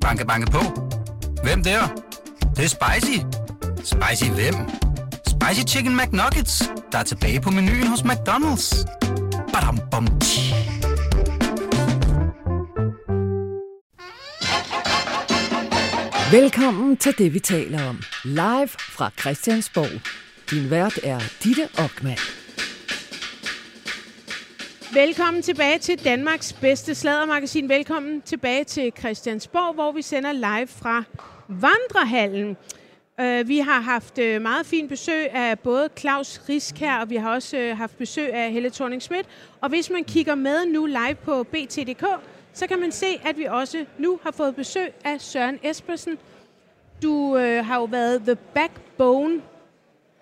Banke, banke på. Hvem der? Det, det er spicy. Spicy hvem? Spicy Chicken McNuggets, der er tilbage på menuen hos McDonald's. Badum, bom, tji. Velkommen til det, vi taler om. Live fra Christiansborg. Din vært er Ditte Ockmann. Velkommen tilbage til Danmarks bedste sladdermagasin. Velkommen tilbage til Christiansborg, hvor vi sender live fra Vandrehallen. Øh, vi har haft øh, meget fint besøg af både Claus Risk her, og vi har også øh, haft besøg af Helle thorning Schmidt. Og hvis man kigger med nu live på BT.dk, så kan man se, at vi også nu har fået besøg af Søren Espersen. Du har jo været the backbone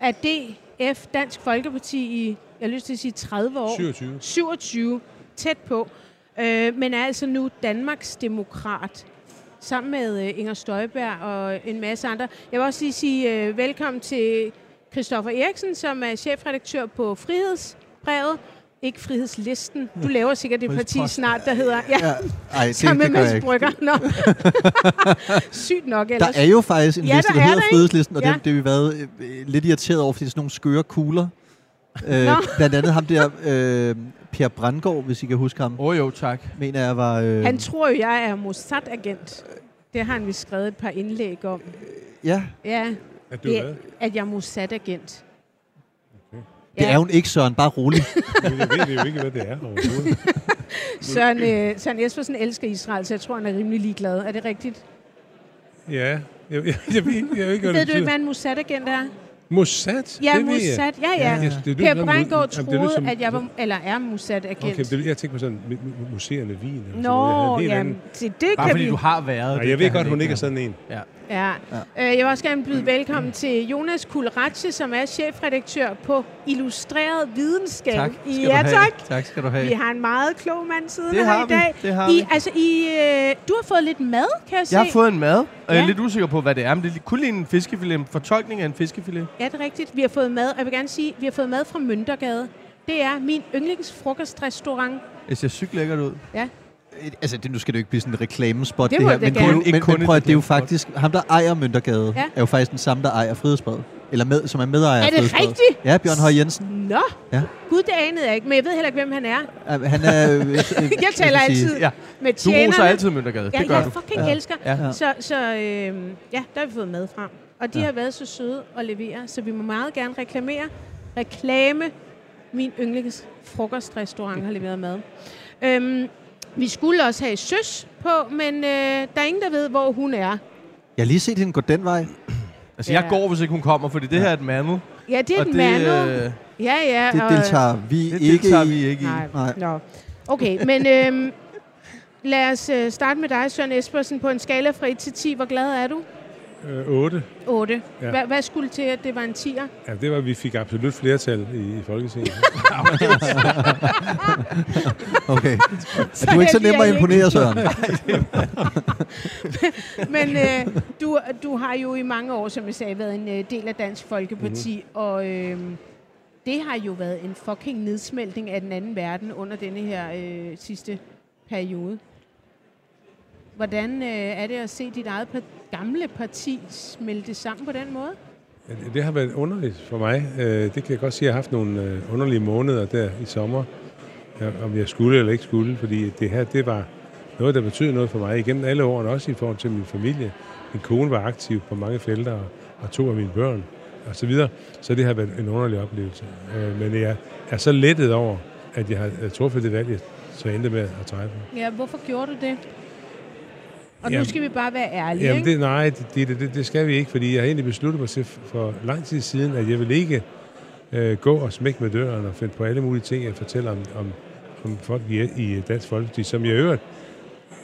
af DF, Dansk Folkeparti, i, jeg har lyst til at sige 30 år. 27. 27, tæt på. Øh, men er altså nu Danmarks demokrat, sammen med øh, Inger Støjberg og en masse andre. Jeg vil også lige sige øh, velkommen til Christoffer Eriksen, som er chefredaktør på Frihedsbrevet. Ikke Frihedslisten. Du laver sikkert et parti snart, der hedder... Ja, Ja, ej, det, sammen det med Mads. Brygger. Nå. Sygt nok Der ellers. er jo faktisk en Ja, liste, der der er hedder der? Frihedslisten, og Ja. det, det har vi været øh, lidt irriteret over, fordi det er sådan nogle skøre kugler. Øh, blandt andet ham der, øh, Per Brandgaard, hvis I kan huske ham, Åh oh, jo, tak. mener jeg var... Øh, Han tror jo, jeg er Mossad-agent. Det har han vist skrevet et par indlæg om. ja, Ja, At du det, at jeg er Mossad-agent. det er hun ikke, Søren. Bare rolig. Men jeg ved jo ikke, hvad det er overhovedet. Søren, øh, Søren Espersen elsker Israel, så jeg tror, han er rimelig ligeglad. Er det rigtigt? Ja, jeg, jeg, jeg, jeg, ved, jeg ved ikke, hvad Ved det du ikke, betyder. hvad en Mossad-agent er? Mossad? Ja, det. Mossad. Ja, ja. Ja, det- Per Brandgaard jamen, det troede, som- at jeg var, eller er Mossad-agent. Okay, det, jeg tænker på sådan mu- mu- museerne Wien. sådan Nå, noget. Jeg havde en helt ja, anden- det, det Bare kan fordi vi... du har været. Nej, jeg ved godt, hun ikke er sådan en. Ja. Ja. Øh, Jeg vil også gerne byde velkommen til Jonas Kulratje, som er chefredaktør på Illustreret Videnskab. Tak skal ja, du have. tak. Tak skal du have. Vi har en meget klog mand siden Det her i vi, dag. det har I, vi. altså, I, øh, du har fået lidt mad, kan jeg se. Jeg har fået en mad, og jeg Ja. er lidt usikker på, hvad det er. Men det er kun lige en fiskefilet, en fortolkning af en fiskefilet. Ja, det er rigtigt. Vi har fået mad, og jeg vil gerne sige, vi har fået mad fra Møntergade. Det er min yndlingsfrokostrestaurant. Det ser sygt lækkert ud. Ja. Altså, det, nu skal det jo ikke blive sådan en reklamespot, Det det, her. det Men, gerne. men, Ikke men, kun men prøv at det er jo faktisk... Ham, der ejer Møntergade, Ja. er jo faktisk den samme, der ejer Frihedsbrevet. Eller med, som er medejer Er af det Frihedsbrevet. rigtigt? Ja, Bjørn Høj Jensen. Nå, Ja. gud, det anede jeg ikke, men jeg ved heller ikke, hvem han er. Uh, Han er... øh, jeg, Jeg taler altid Ja. med Du tjenerne. roser altid Møntergade. Ja, det gør jeg du. fucking Ja. elsker. Ja. Ja. Så, så øh, ja, der har vi fået mad frem. Og de Ja. har været så søde at levere, så vi må meget gerne reklamere. Reklame. Min yndlings frokostrestaurant har leveret mad. Øhm, vi skulle også have søs på, men øh, der er ingen, der ved, hvor hun er. jeg har lige set hende gå den vej. Altså, jeg Ja. går, hvis ikke hun kommer, fordi det her er et mandel. Ja, det er et det, mandel. øh, Ja, ja. Det og- deltager vi det ikke deltager i. vi ikke i. Nej. Nej. Nå. Okay, men øhm, lad os øh, starte med dig, Søren Espersen. På en skala fra 1 til 10, hvor glad er du? Øh, 8. 8. Ja. Hva, hvad skulle til, at det var en 10'er? Ja, det var, at vi fik absolut flertal i, i Folketinget. Okay. Er du ikke så nem at I imponere, Søren? Men øh, du, du har jo i mange år, som jeg sagde, været en øh, del af Dansk Folkeparti, Mhm. mm-hmm. og øh, det har jo været en fucking nedsmeltning af den anden verden under denne her øh, sidste periode. Hvordan øh, er det at se dit eget par- gamle parti smelte sammen på den måde? Det- har været underligt for mig. Øh, Det kan jeg godt sige, at jeg har haft nogle øh, underlige måneder der i sommer. Om jeg skulle eller ikke skulle, fordi det her, det var noget, der betød noget for mig igennem alle årene, også i forhold til min familie. Min kone var aktiv på mange felter, og, to af mine børn, og så videre. Så det har været en underlig oplevelse. Øh, Men jeg er så lettet over, at jeg har truffet det valg, jeg så endte med at træffe. Ja, hvorfor gjorde du det? Og nu Jamen- skal vi bare være ærlige, Jamen ikke? det, nej, det, det, det, skal vi ikke, fordi jeg har egentlig besluttet mig til for lang tid siden, at jeg vil ikke øh, gå og smække med døren og finde på alle mulige ting, jeg fortæller om, om, om folk i, i Dansk Folkeparti, som jeg øvrigt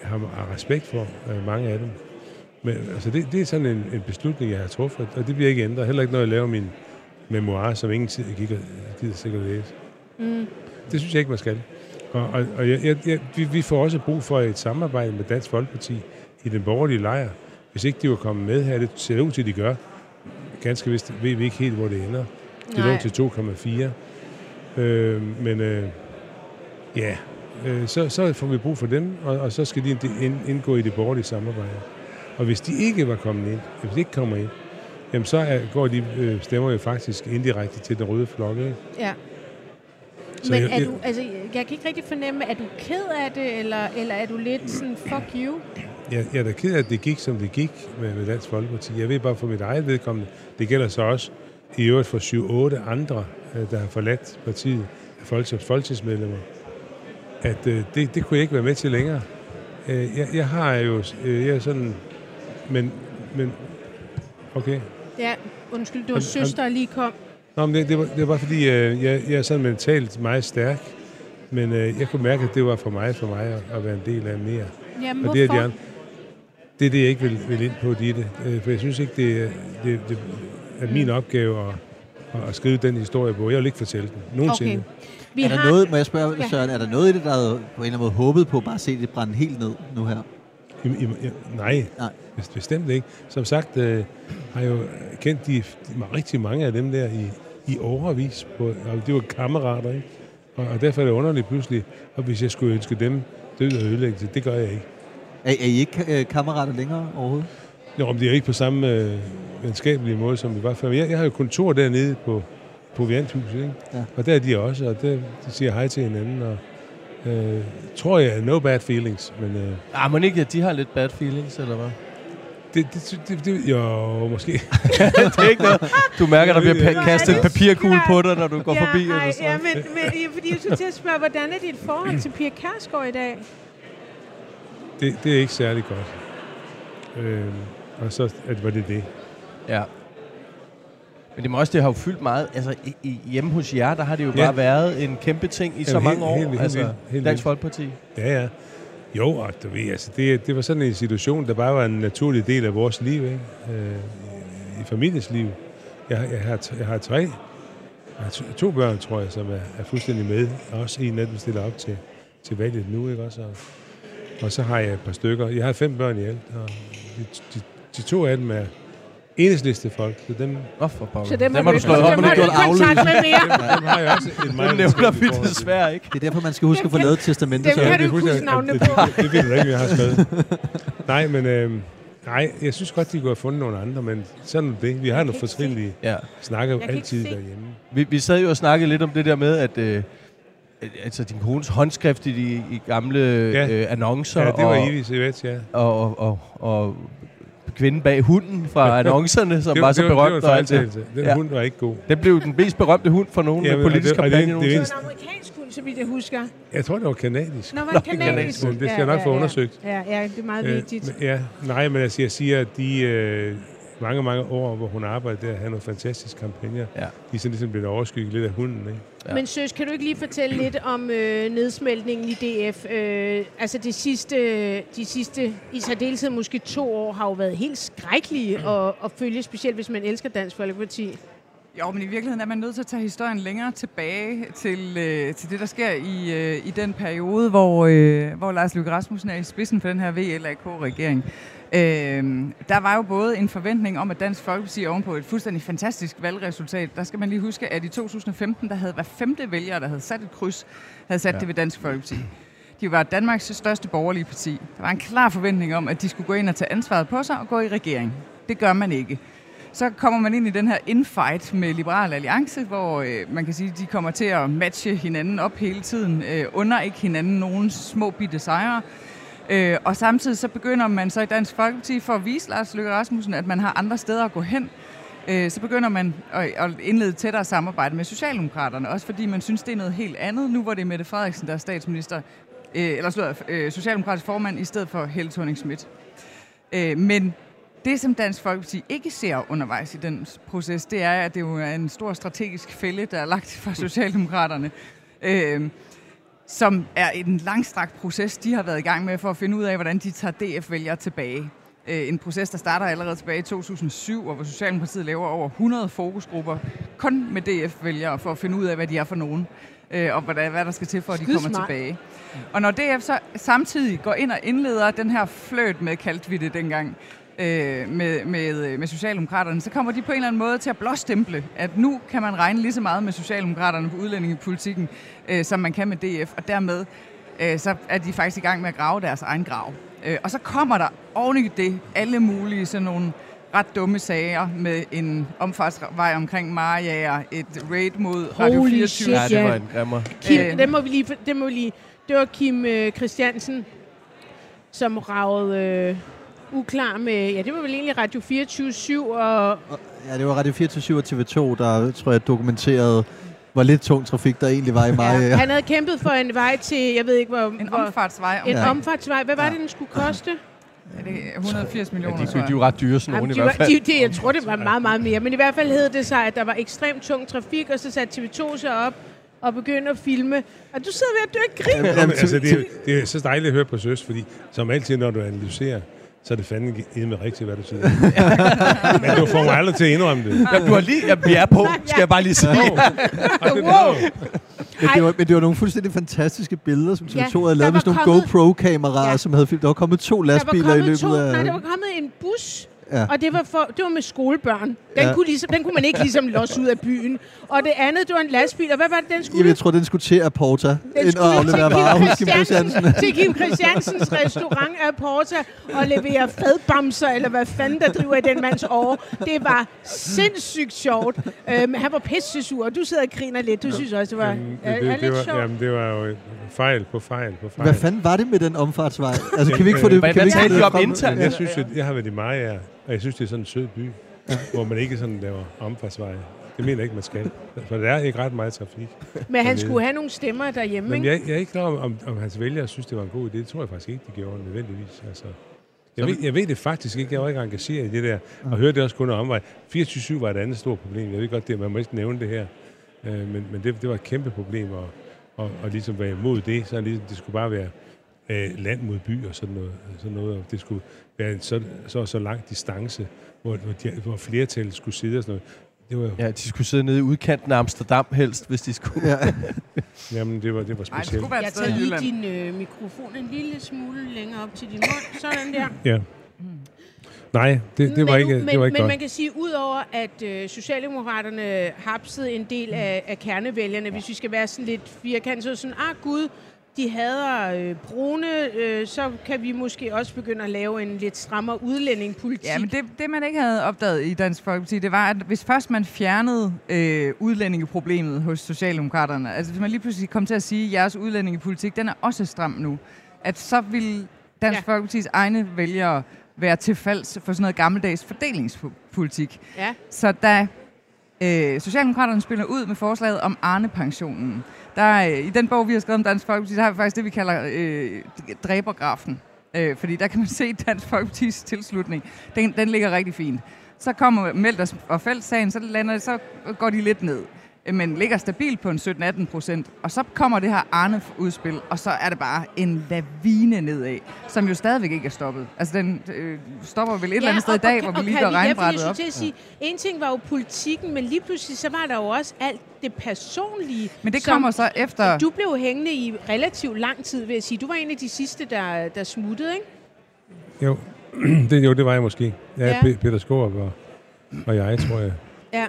har, har respekt for, øh, mange af dem. Men altså, det, det er sådan en, en beslutning, jeg har truffet, og det bliver ikke ændret. Heller ikke, når jeg laver min memoir, som ingen tid gider, gider sikkert læse. Mm. Det synes jeg ikke, man skal. Og, og, og jeg, jeg, jeg, vi, vi får også brug for et samarbejde med Dansk Folkeparti i den borgerlige lejr. Hvis ikke de var kommet med her, det ser ud til, at de gør. Ganske vist ved vi ikke helt, hvor det ender. Det lå til 2,4. Øh, men øh, ja, øh, så, så får vi brug for dem, og, og så skal de ind, indgå i det borgerlige samarbejde. Og hvis de ikke var kommet ind, hvis de ikke kommer ind, jamen så er, går de øh, stemmer jo faktisk indirekte til den røde flok. Ikke? Ja. Så Men jeg- er du, altså, jeg kan ikke rigtig fornemme, er du ked af det, eller, eller er du lidt sådan, fuck you? Jeg, jeg er da ked af, at det gik, som det gik med, med Dansk Folkeparti. Jeg ved bare for mit eget vedkommende, det gælder så også i øvrigt for 7-8 andre, øh, der har forladt partiet, af folketingsmedlemmer, folketingsmedlemmer, at øh, det, det kunne jeg ikke være med til længere. Øh, jeg, jeg har jo, øh, jeg er sådan, men, men, okay. Ja, undskyld, det var søster, der lige kom. Nå, men det, det, var, det var fordi, øh, jeg, jeg er sådan mentalt meget stærk, men øh, jeg kunne mærke, at det var for mig, for mig at, at være en del af mere. Jamen, Og det er, de andre, det er det, jeg ikke vil, vil ind på, Ditte. Øh, For jeg synes ikke, det, er- det, det er min opgave at, at skrive den historie på. Jeg vil ikke fortælle den. Nogensinde. Okay. Vi Er der har, noget, må jeg spørge, Ja. Søren, er der noget i det, der havde på en eller anden måde håbet på bare at se det brænde helt ned nu her? I, i, nej, Nej. bes- bestemt ikke. Som sagt øh, har jeg jo kendt de, de, rigtig mange af dem der i, i overvis. På, og de var kammerater, ikke? Og, og derfor er det underligt pludselig, og hvis jeg skulle ønske dem død og ødelæggelse, det gør jeg ikke. Er, er I ikke øh, kammerater længere overhovedet? Jo, men det er ikke på samme øh, venskabelige måde, som vi var før. Jeg, jeg har jo kontor dernede på Provianthuset, ikke? Ja. Og der er de også, og der, de siger hej til hinanden, og øh, tror jeg, no bad feelings, men øh, Ah, må ikke, at de har lidt bad feelings, eller hvad? det, det, det, det, jo, måske. det er ikke noget. Du mærker, der bliver pa- kastet en papirkugle på dig, når du går ja, forbi. ej, eller sådan. ja, men, men fordi jeg skulle til at spørge, hvordan er dit forhold til Pia Kærsgaard i dag? Det, det er ikke særlig godt. Øh, og så at var det det. Ja. Men det må også, det har jo fyldt meget. Altså, i, i, hjemme hos jer, der har det jo Ja. bare været en kæmpe ting i så helt- mange år. helt- helt altså, vildt, helt Dansk. Folkeparti. Ja, ja. Jo, og du ved, altså, det, det var sådan en situation, der bare var en naturlig del af vores liv, ikke? Øh, i, familiens liv. Jeg, har- jeg, har, jeg har tre, jeg har to, to børn, tror jeg, som er, er fuldstændig med. Og også en af dem stiller op til, til valget nu, ikke også? Og, og så har jeg et par stykker. Jeg har fem børn i alt, og de, de, de to af dem er enhedsliste folk, så dem, Åh, for pokker. Så dem, dem har du slået dem op med du kontakt med mere. dem har jeg også et meget Dem nævner vi desværre ikke. Det er derfor, man skal huske at få lavet et testamente, Dem kan du det ikke huske navnene på. det, ved du ikke, jeg har skrevet. Nej, men øh, nej, jeg synes godt, de kunne have fundet nogle andre, men sådan er det. Vi har nogle forskellige Ja. snakker jo altid derhjemme. Vi, vi sad jo og snakkede lidt om det der med, at øh, at- altså din kones håndskrift i de i gamle Ja. øh, annoncer. Ja, det var og, evigt, Sevets, ja. og, og, og, og kvinden bag hunden fra annoncerne, som Det var så det det berømt. var en og alt det. fejltagelse. Den Ja. hund var ikke god. Den blev den mest berømte hund for nogen Jamen, med politisk det- og det- kampagne det- nogensinde. Det var en amerikansk hund, så vidt jeg husker. Jeg tror, det var kanadisk. Nå, var det kanadisk? Men det skal jeg nok få undersøgt. Ja, ja, det er meget Øh, vigtigt. ja, nej, men altså, jeg siger, at de øh, mange, mange år, hvor hun arbejdede der, havde nogle fantastiske kampagner. Ja. De er sådan ligesom blevet overskygget lidt af hunden, ikke? Ja. Men søs, kan du ikke lige fortælle lidt om øh, nedsmeltningen i DF? Øh, altså de sidste, de sidste, i særdeleshed måske to år, har jo været helt skrækkelige at, at følge, specielt hvis man elsker Dansk Folkeparti. Jo, men i virkeligheden er man nødt til at tage historien længere tilbage til, øh, til det, der sker i, øh, i den periode, hvor, øh, hvor Lars Løkke Rasmussen er i spidsen for den her VLAK-regering. Øh, der var jo både en forventning om, at Dansk Folkeparti ovenpå et fuldstændig fantastisk valgresultat, der skal man lige huske, at i 2015, der havde hver femte vælger, der havde sat et kryds, havde sat ja. det ved Dansk Folkeparti. De var Danmarks største borgerlige parti. Der var en klar forventning om, at de skulle gå ind og tage ansvaret på sig og gå i regering. Det gør man ikke så kommer man ind i den her infight med Liberal Alliance, hvor øh, man kan sige, at de kommer til at matche hinanden op hele tiden, øh, under ikke hinanden nogen små bitte sejre. Øh, og samtidig så begynder man så i Dansk Folkeparti for at vise Lars Løkke Rasmussen, at man har andre steder at gå hen. Øh, så begynder man at, at indlede tættere samarbejde med Socialdemokraterne, også fordi man synes, det er noget helt andet. Nu hvor det er Mette Frederiksen, der er statsminister, øh, eller slår, øh, Socialdemokratisk formand, i stedet for Helle thorning Schmidt. Øh, men det, som Dansk Folkeparti ikke ser undervejs i den proces, det er, at det jo er en stor strategisk fælde, der er lagt fra Socialdemokraterne, øh, som er en langstrakt proces, de har været i gang med for at finde ud af, hvordan de tager DF-vælgere tilbage. Øh, en proces, der starter allerede tilbage i 2007, og hvor Socialdemokratiet laver over 100 fokusgrupper kun med DF-vælgere for at finde ud af, hvad de er for nogen, øh, og hvad, der skal til for, at de kommer Skidesmart. tilbage. Og når DF så samtidig går ind og indleder den her fløt med, kaldte vi det dengang, øh, med, med, med Socialdemokraterne, så kommer de på en eller anden måde til at blåstemple, at nu kan man regne lige så meget med Socialdemokraterne på udlændingepolitikken, øh, som man kan med DF, og dermed øh, så er de faktisk i gang med at grave deres egen grav. Øh, og så kommer der oven i det alle mulige sådan nogle ret dumme sager med en omfartsvej omkring Mariager, et raid mod Radio Holy 24. shit. Ja, det Ja. var en grimmer. Kim, Øh. det må vi lige, det må vi lige. Det var Kim øh, Christiansen, som ragede øh, uklar med, ja, det var vel egentlig Radio 24 og Ja, det var Radio 24 og TV2, der tror jeg dokumenterede, hvor lidt tung trafik der egentlig var i mig. ja, han havde kæmpet for en vej til, jeg ved ikke hvor, En omfartsvej en omkring omfartsvej. Hvad var Ja. det, den skulle koste? er det 180 Ja, millioner, de, tror de, de er jeg. jo ret dyre, sådan nogle i de hvert var, fald. de, det, jeg tror, det var meget, meget mere. Men i hvert fald hed det sig, at der var ekstremt tung trafik, og så satte TV2 sig op og begyndte at filme. Og du sidder ved at dø ikke grin. Jamen, altså, det, er, det er så dejligt at høre på Søs, fordi som altid, når du analyserer, så er det fandme ikke med rigtigt, hvad du siger. Men du får mig aldrig til at indrømme det. Ja, du har lige, ja, vi er på, skal jeg bare lige sige. Det, Wow. Men det, var, men det var nogle fuldstændig fantastiske billeder, som TV2 Ja, havde lavet med sådan nogle GoPro-kameraer, Ja. som havde filmet. Der var kommet to var lastbiler i kommet løbet to, af... nej, der var kommet en bus, Ja. og det var, for, det var med skolebørn. Den, Ja. kunne ligesom, den kunne man ikke ligesom losse ud af byen. Og det andet, det var en lastbil, og hvad var det, den skulle? Jamen, jeg tror, den skulle til Aporta. Den Ind og skulle aflevere til varer Kim Christiansen. Til Kim Christiansens restaurant af Porta og levere fadbamser, eller hvad fanden der driver i den mands år. Det var sindssygt sjovt. Øhm, han var pisse sur, og du sidder og griner lidt. Du synes også, det var, Jamen, det, er det, det, lidt var, sjovt. jamen, det var jo fejl på fejl på fejl. Hvad fanden var det med den omfartsvej? Altså, kan vi ikke få det? Hvad vi ikke talte få I det om internt? Jeg synes, at jeg har været i Maja, og jeg synes, det er sådan en sød by, hvor man ikke sådan laver omfartsveje. Det mener jeg ikke, man skal. For der er ikke ret meget trafik. Men han skulle have nogle stemmer derhjemme, Men jeg, jeg er ikke klar om, om, om hans vælgere synes, det var en god idé. Det tror jeg faktisk ikke, de gjorde nødvendigvis. Altså, jeg, ved, jeg ved det faktisk ikke. Jeg var ikke engageret i det der. Og hørte det også kun af omvej. 24-7 var et andet stort problem. Jeg ved godt, det, man må ikke nævne det her. Øh, men men det, det var et kæmpe problem. Og, og, og ligesom være imod det, så ligesom, det skulle bare være øh, land mod by og sådan noget. Sådan noget. Og det skulle være en så, så, så lang distance, hvor, hvor, de, hvor flertallet skulle sidde og sådan noget. Det var, Ja, de skulle sidde nede i udkanten af Amsterdam helst, hvis de skulle. Ja. jamen, det var, det var Nej, det specielt. skulle være Jeg tager lige din øh, mikrofon en lille smule længere op til din mund. Sådan der. Ja. Nej, det, det var men, ikke, men, det var ikke men godt. man kan sige, udover at øh, Socialdemokraterne hapsede en del af, af kernevælgerne, hvis vi skal være sådan lidt firkantet, så sådan, ah gud, de hader øh, brune, øh, så kan vi måske også begynde at lave en lidt strammere udlændingepolitik. Ja, men det, det man ikke havde opdaget i Dansk Folkeparti, det var, at hvis først man fjernede øh, udlændingeproblemet hos Socialdemokraterne, altså hvis man lige pludselig kom til at sige, at jeres udlændingepolitik, den er også stram nu, at så vil Dansk Ja. Folkepartis egne vælgere være til falds for sådan noget gammeldags fordelingspolitik. Ja. Så da øh, Socialdemokraterne spiller ud med forslaget om Arne-pensionen, der, i den bog, vi har skrevet om Dansk Folkeparti, der har vi faktisk det, vi kalder øh, dræbergrafen. Øh, fordi der kan man se Dansk Folkepartis tilslutning. Den, den ligger rigtig fint. Så kommer Melders og Fældt-sagen, så, lander, så går de lidt ned. Men ligger stabilt på en 17-18 procent. Og så kommer det her Arne-udspil, og så er det bare en lavine nedad, som jo stadigvæk ikke er stoppet. Altså den øh, stopper vel et eller andet sted i dag, hvor vi lige gør regnbrættet op. Til at sige, en ting var jo politikken, men lige pludselig så var der jo også alt det personlige. Men det som- kommer så efter... Du blev hængende i relativt lang tid, vil jeg sige. Du var en af de sidste, der, der smuttede, ikke? Jo, det, jo, det var jeg måske. Ja, Ja. ja. Peter Skorup og, og jeg, tror jeg. Ja.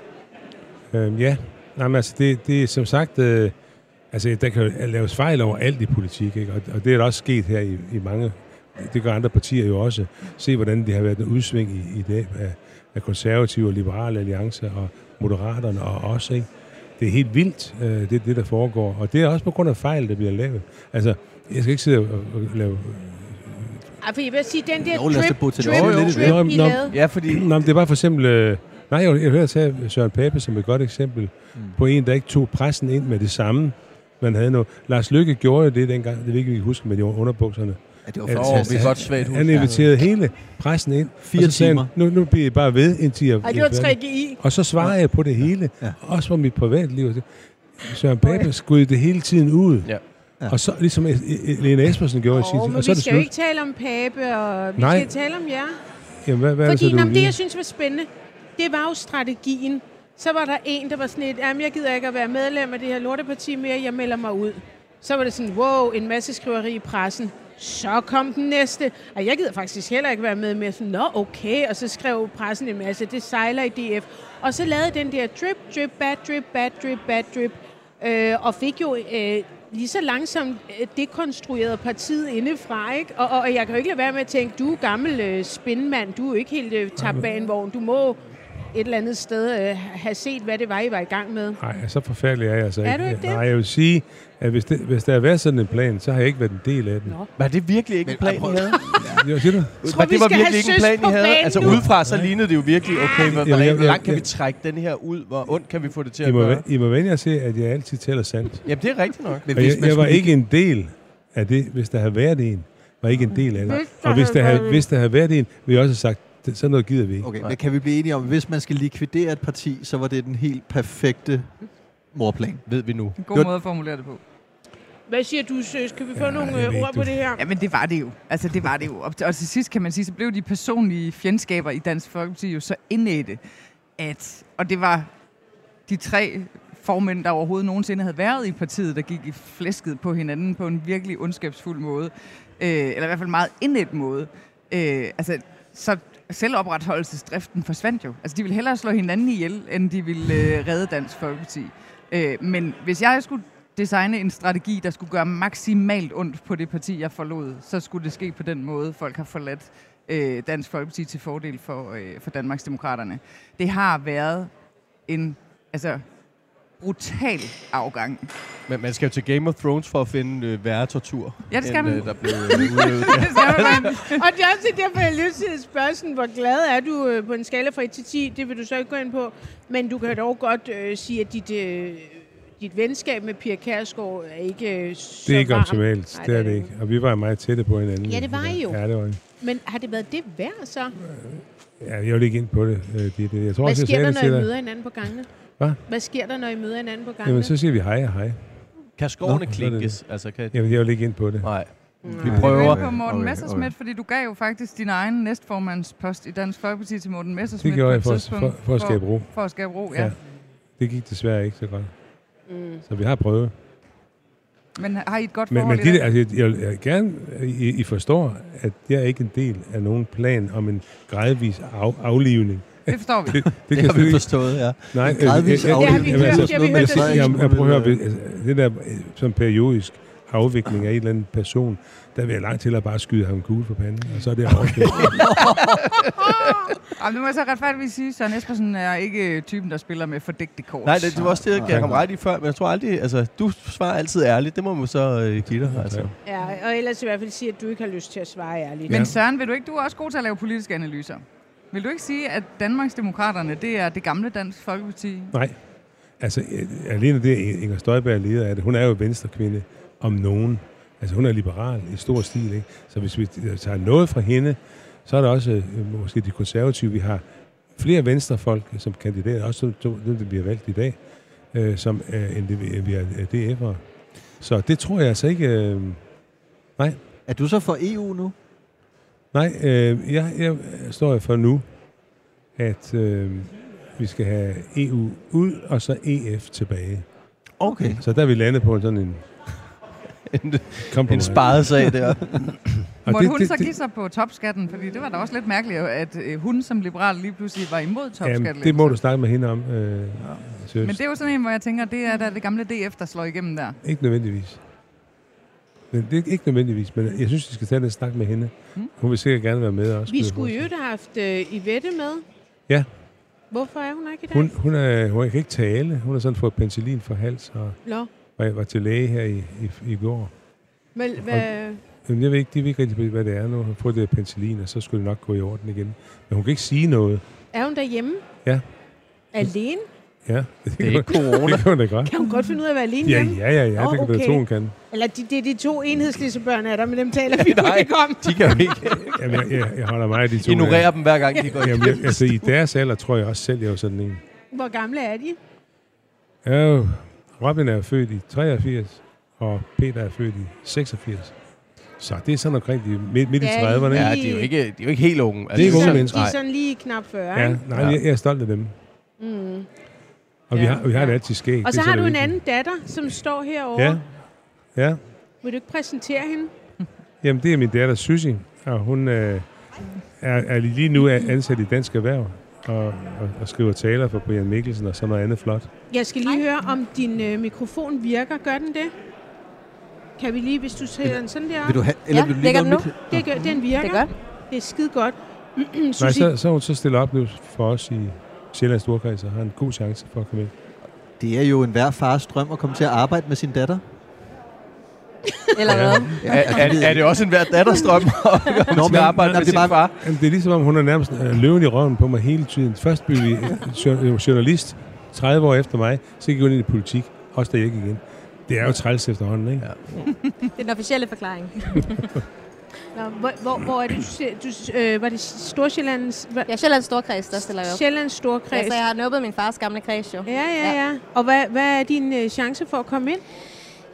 Øhm, ja, Nej, men altså, det, det er som sagt... Øh, altså, der kan laves fejl over alt i politik, ikke? Og, og det er der også sket her i, i mange... Det gør andre partier jo også. Se, hvordan det har været en udsving i, i dag af, af konservative og liberale alliancer og moderaterne og os, ikke? Det er helt vildt, øh, det, det der foregår. Og det er også på grund af fejl, der bliver lavet. Altså, jeg skal ikke sidde og, og lave Ej, for jeg vil sige, den der Jo, lad os da trip, botanisere trip, lidt i trip, det. Nå, I nå. lavede. Ja, fordi... Nå, men det er bare for eksempel... Øh, nej, jeg, jeg hørte tage Søren Pape som et godt eksempel mm. på en, der ikke tog pressen ind med det samme. Man havde noget. Lars Lykke gjorde jo det dengang, det vil ikke vi kan huske med de underbukserne. Ja, det var Altså, Åh, fantastisk. vi er godt svagt hus. Han inviterede hele pressen ind. Fire og så sagde timer. Han, nu, nu bliver I bare ved, indtil jeg Ej, det var 3GI. Og så svarede jeg på det hele. Ja. Ja. Også for mit privatliv. Søren Pape skudde det hele tiden ud. Ja. Ja. Og så ligesom Lene Espersen gjorde i sin Oh, tid. men Og så vi skal jo ikke tale om Pape, og vi Nej. skal tale om jer. Jamen, hvad, hvad er det Fordi så, du det, jeg synes var spændende, det var jo strategien. Så var der en, der var sådan et, jamen jeg gider ikke at være medlem af det her lorteparti mere, jeg melder mig ud. Så var det sådan, wow, en masse skriveri i pressen. Så kom den næste. Og jeg gider faktisk heller ikke være med mere. Sådan, Nå, okay. Og så skrev pressen en masse, det sejler i DF. Og så lavede den der drip, drip, bad drip, bad drip, bad drip. Øh, og fik jo øh, lige så langsomt øh, dekonstrueret partiet indefra, ikke? Og, og, og jeg kan jo ikke lade være med at tænke, du er gammel øh, spindmand, du er jo ikke helt øh, tabt bag en vogn. Du må et eller andet sted øh, have set, hvad det var, I var i gang med. Nej, så forfærdelig er jeg altså Er ikke. du ikke det? Nej, jeg vil sige, at hvis, det, hvis der har været sådan en plan, så har jeg ikke været en del af den. Nå. Var det virkelig ikke en plan, I havde? Jo, siger du? tror, Var vi det var skal virkelig have ikke en plan, I havde? Altså udefra, så lignede det jo virkelig, okay, hvor, hvor langt, jeg- kan vi trække den her ud? Hvor ondt kan vi få det til I at må, gøre? I må vende jer at se, at jeg altid tæller sandt. Jamen, det er rigtigt nok. Men hvis jeg, man jeg var ikke en del af det, hvis der havde været en. Var ikke en del af det. Og hvis der havde, været en. hvis der havde været en, ville jeg også have sagt, "Det- sådan noget gider vi ikke. Okay, men kan vi blive enige om, at hvis man skal likvidere et parti, så var det den helt perfekte morplan? Ved vi nu. En god Det var- måde at formulere det på. Hvad siger du, Søs? Kan vi få Ja, nogle øh, ord på det her? Ja, men det var det jo. Altså, det var det jo. Og, og til sidst kan man sige, så blev de personlige fjendskaber i Dansk Folkeparti jo så indætte, at, og det var de tre formænd, der overhovedet nogensinde havde været i partiet, der gik i flæsket på hinanden på en virkelig ondskabsfuld måde. Øh, eller i hvert fald meget indet måde. Øh, altså, så selvopretholdelsesdriften forsvandt jo. Altså, de ville hellere slå hinanden ihjel, end de ville øh, redde Dansk Folkeparti. Øh, men hvis jeg skulle designe en strategi, der skulle gøre maksimalt ondt på det parti, jeg forlod, så skulle det ske på den måde, folk har forladt øh, Dansk Folkeparti til fordel for, øh, for Danmarks Demokraterne. Det har været en altså, brutal afgang. Men man skal jo til Game of Thrones for at finde øh, værre tortur, Ja, det skal end, man. øh, der blev øh. Det skal man. Og det er også derfor, jeg lyst til at spørge sådan, hvor glad er du øh, på en skala fra 1 til 10? Det vil du så ikke gå ind på. Men du kan dog godt øh, sige, at dit, øh, dit venskab med Pia Kærsgaard er ikke øh, så Det er ikke varmt. optimalt. Nej, det er det ikke. Og vi var meget tætte på hinanden. Ja, det var I jo. Ja, det var vi. Men har det været det værd så? Ja, jeg vil ikke ind på det. øh, det, det. Jeg tror Hvad jeg sker sagde der, det når I møder hinanden på gangene? Hvad? Hvad sker der, når I møder hinanden på gangene? Jamen, så siger vi hej og hej. Kan skårene Nå, er det klinkes? Altså, kan... Jamen, jeg vil ikke ind på det. Nej. Vi Jeg prøver. på Morten Okay, okay, Messersmith, okay. fordi du gav jo faktisk din egen næstformandspost i Dansk Folkeparti til Morten Messersmith. Det gjorde jeg for, for, for at skabe ro. For at skabe ro, ja. Ja. Det gik desværre ikke så godt. Mm. Så vi har prøvet. Men har I et godt Men, forhold men i de, altså, jeg, jeg, jeg gerne, I, I forstår, at jeg er ikke en del af nogen plan om en gradvis af, aflivning. Det forstår vi. Det, det, Det kan har vi forstået, ja. Nej, En gradvis øh, øh, Det vi jamen, hørt, altså, det noget det sige. jeg, prøver at høre, Øh, altså, det der øh, som periodisk afvikling af en eller anden person, der vil jeg langt til at bare skyde ham en kugle for panden, og så er det overstået. Jamen, nu må jeg så retfærdigvis sige, at Søren Espersen er ikke typen, der spiller med fordægte kort. Nej, det, det var også det, jeg ham ret i før, men jeg tror aldrig, altså, du svarer altid ærligt, det må man så øh, give dig, altså. Ja, og ellers i hvert fald sige, at du ikke har lyst til at svare ærligt. Men Ja. Søren, vil du ikke, du er også god til at lave politiske analyser. Vil du ikke sige, at Danmarks Demokraterne, det er det gamle Dansk Folkeparti? Nej. Altså, øh, alene det, Inger Støjberg er leder af det, hun er jo venstrekvinde om nogen. Altså, hun er liberal i stor stil, ikke? Så hvis vi tager noget fra hende, så er der også øh, måske de konservative. Vi har flere venstrefolk som kandidater, også dem, der bliver valgt i dag, øh, som øh, end det, vi- er øh, DF'ere. Så det tror jeg altså ikke... Øh, Er du så for EU nu? Nej, øh, jeg, jeg står jo for nu, at øh, vi skal have EU ud, og så EF tilbage. Okay. Så der er vi landet på sådan en En, en sparet sag der. Og Måtte det- hun det- så give sig på topskatten? Fordi det var da også lidt mærkeligt, at øh, hun som liberal lige pludselig var imod topskatten. Jamen, det må du snakke med hende om, øh, Men det er jo sådan en, hvor jeg tænker, det er da det gamle DF, der slår igennem der. Ikke nødvendigvis. Men det er ikke nødvendigvis, men jeg synes, vi skal tage den snak med hende. Mm. Hun vil sikkert gerne være med også. Vi skulle jo have haft øh, Ivette med. Ja. Hvorfor er hun ikke i dag? hun, hun, er, hun kan ikke tale. Hun har sådan fået penicillin for hals og Nå, var, var til læge her i, i, i går. men hvad... Jamen, jeg ved ikke, de ved ikke rigtig, hvad det er nu. Hun fået det penicillin, og så skulle det nok gå i orden igen. Men hun kan ikke sige noget. Er hun derhjemme? Ja. Alene? Ja, Det er ikke corona. det kan hun da godt. Kan hun godt finde ud af at være alene Ja, hjemme? ja, ja, ja. Åh, det kan okay. okay. to, hun kan. Eller de, det er de to enhedslisebørn er der, men dem taler vi Nej. ikke om. De kan jo ikke Jamen, jeg, jeg, jeg holder meget af de to. ignorere dem hver gang, de går Jamen, hjem. jeg, altså, i deres alder tror jeg også selv, jeg er jo sådan en. Hvor gamle er de? Ja. Robin er født i 83, og Peter er født i 86. Så det er sådan omkring de midt, midt i Ja, 30'erne. Ja, ikke? de er jo ikke, de er jo ikke helt unge. Altså, Det er ikke unge mennesker. de er sådan lige knap 40, Ja, ikke? nej, Ja. jeg, jeg er stolt af dem. Mm. Og vi, Ja, har, vi har ja. det altid skægt. Og så har du en anden datter, som står herovre. Ja, ja. Vil du ikke præsentere hende? Jamen, det er min datter Susie, og hun øh, er, er lige nu ansat i Dansk Erhverv og, og, og skriver taler for Brian Mikkelsen og sådan noget andet flot. Jeg skal lige høre, om din øh, mikrofon virker. Gør den det? Kan vi lige, hvis du sætter den sådan der? Vil du have, eller Ja, vil du lige den noget Det gør, den virker. Det er godt. Det er skide godt. Nej, så, så, hun så stiller op nu for os i Sjællands Storkreds og har en god chance for at komme ind. Det er jo en hver fars drøm at komme til at arbejde med sin datter. Eller hvad? Er, er, er det også en hver datters drøm at komme Nå, til at arbejde med det sin er bare- far? Jamen, det er ligesom om, hun er nærmest øh, løven i røven på mig hele tiden. Først blev vi øh, jour- journalist 30 år efter mig, så gik hun ind i politik, også da jeg gik ind. Det er jo træls efterhånden, ikke? Ja. Det er den officielle forklaring. Hvor, hvor, hvor er det, du, du øh, var det Storsjællands, hva, Ja, Sjællands Storkreds, der stiller jeg op. Sjællands Storkreds? Altså, jeg har nubbet min fars gamle kreds jo. Ja, ja, ja. Og hvad, hvad er din øh, chance for at komme ind?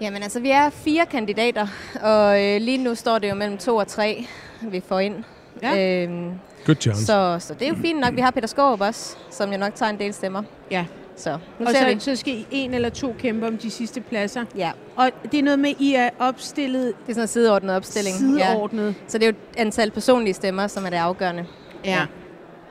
Jamen altså, vi er fire kandidater, og øh, lige nu står det jo mellem to og tre, vi får ind. Ja. Øhm, Good chance. så, så det er jo fint nok. Vi har Peter Skårup også, som jo nok tager en del stemmer. Ja. Så nu Og ser vi. så, så skal I en eller to kæmpe om de sidste pladser. Ja, Og det er noget med, I er opstillet det er sådan en sideordnet opstilling. sideordnet. Ja. Så det er jo antal personlige stemmer, som er det afgørende. Ja. ja.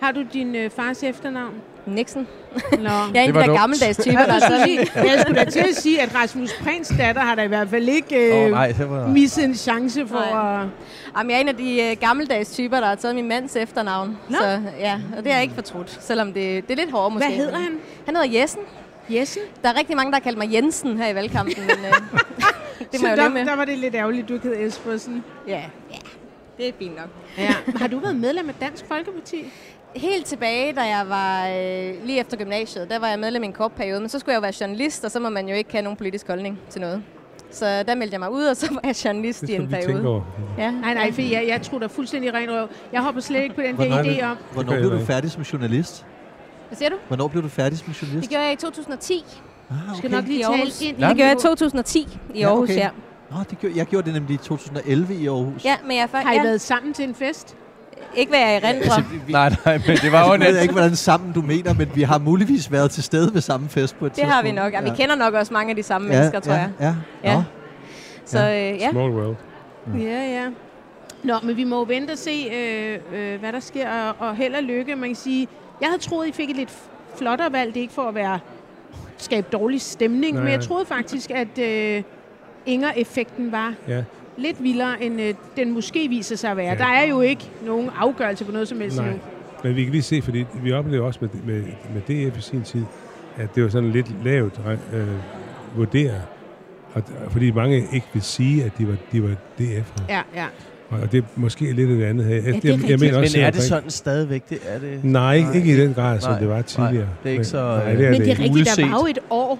Har du din øh, fars efternavn? Nixon. Nå. Jeg er en af de gammeldags typer, Jeg, der er sige, jeg skulle da til at sige, at Rasmus Prins datter har da i hvert fald ikke øh, oh, nej, var... misset en chance for Nej. at... Jamen, jeg er en af de øh, gammeldags typer, der har taget min mands efternavn. Nå. Så ja, og det har jeg ikke fortrudt, selvom det, det er lidt hårdt måske. Hvad hedder han? Han hedder Jessen. Jessen? Der er rigtig mange, der har kaldt mig Jensen her i valgkampen, men øh, det må Så jeg jo der, med. der var det lidt ærgerligt, du ikke hed Espersen. Ja, ja, det er fint nok. Ja. Har du været medlem af Dansk Folkeparti? Helt tilbage, da jeg var øh, lige efter gymnasiet, der var jeg medlem i en kort periode, men så skulle jeg jo være journalist, og så må man jo ikke have nogen politisk holdning til noget. Så der meldte jeg mig ud, og så var jeg journalist i en periode. over. Ja. Nej, nej, for jeg, jeg tror da fuldstændig ren røv. Jeg hopper slet ikke på den Hvornår der er idé om. Hvornår blev du færdig som journalist? Hvad siger du? Hvornår blev du færdig som journalist? Det gjorde jeg i 2010. Ah, Du skal nok lige tale ind i Ja. Det gjorde jeg i 2010 i Ja, Aarhus, okay. ja. Nå, det gjorde, jeg gjorde det nemlig i 2011 i Aarhus. Ja, men jeg er Har faktisk... I Ja, været sammen til en fest? Ikke hvad jeg erindrer. Nej, nej, men det var jo Jeg en ved ikke, hvordan sammen du mener, men vi har muligvis været til stede ved samme fest på et Det tidspunkt. har vi nok. Ja, vi kender nok også mange af de samme mennesker, tror ja, jeg. Ja, Ja. Nå. Så øh, ja. Small world. Ja, ja. Nå, men vi må jo vente og se, øh, øh, hvad der sker, og, og held og lykke. Man kan sige, jeg havde troet, I fik et lidt flottere valg. Det er ikke for at være skabe dårlig stemning, Nej, men jeg troede faktisk, at øh, Inger-effekten var Ja. Lidt vildere, end øh, den måske viser sig at være. Ja. Der er jo ikke nogen afgørelse på noget som helst Nej. nu. Men vi kan lige se, fordi vi oplevede også med, med, med DF i sin tid, at det var sådan lidt lavt øh, vurderet. Og, fordi mange ikke vil sige, at de var, de var DF'ere. Ja, ja. Og det er måske lidt et andet her. Jeg, det er jeg, jeg rigtigt. mener Men også, er at- det sådan stadigvæk? Det er det. Nej, ikke, Nej, ikke i den grad, som nej, det var nej, tidligere. det er ikke Men- så, Nej, øh, det er Men det er ikke. rigtigt, der var jo et år,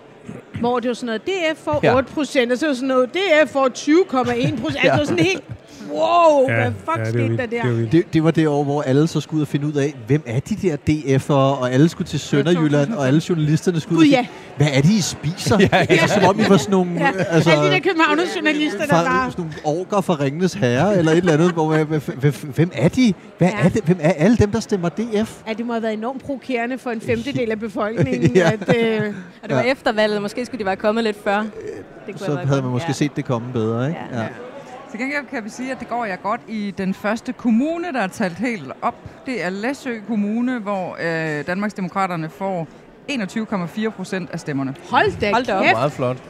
hvor det var sådan noget, DF får Ja. 8 procent, og så var sådan noget, DF får 20,1 procent. Altså, det var sådan helt, wow, Ja, hvad fuck ja, det skete vildt. der Det er der? vildt. Det, det var det år, hvor alle så skulle ud og finde ud af, hvem er de der DF'ere, og alle skulle til Sønderjylland, og alle journalisterne skulle ud ja, Hvad er det, I spiser? Ja, ja, ja. Som om I var sådan nogle... ja. Altså, alle de der københavnerjournalister, der fra, bare... sådan nogle orker fra Ringenes Herre, eller et eller andet. Hvor, hvem er de? Hvad Ja. er det? Hvem er alle dem, der stemmer DF? Ja, det må have været enormt provokerende for en femtedel af befolkningen, Ja. at... Øh, Og det var Ja. efter valget. Måske skulle de være kommet lidt før. Det kunne Så havde man måske ja. set det komme bedre, ikke? Ja. Til gengæld kan vi sige, at det går jeg godt i den første kommune, der er talt helt op. Det er Læsø Kommune, hvor øh, Danmarksdemokraterne får 21,4 procent af stemmerne. hold da Hold da op. kæft, Meget flot.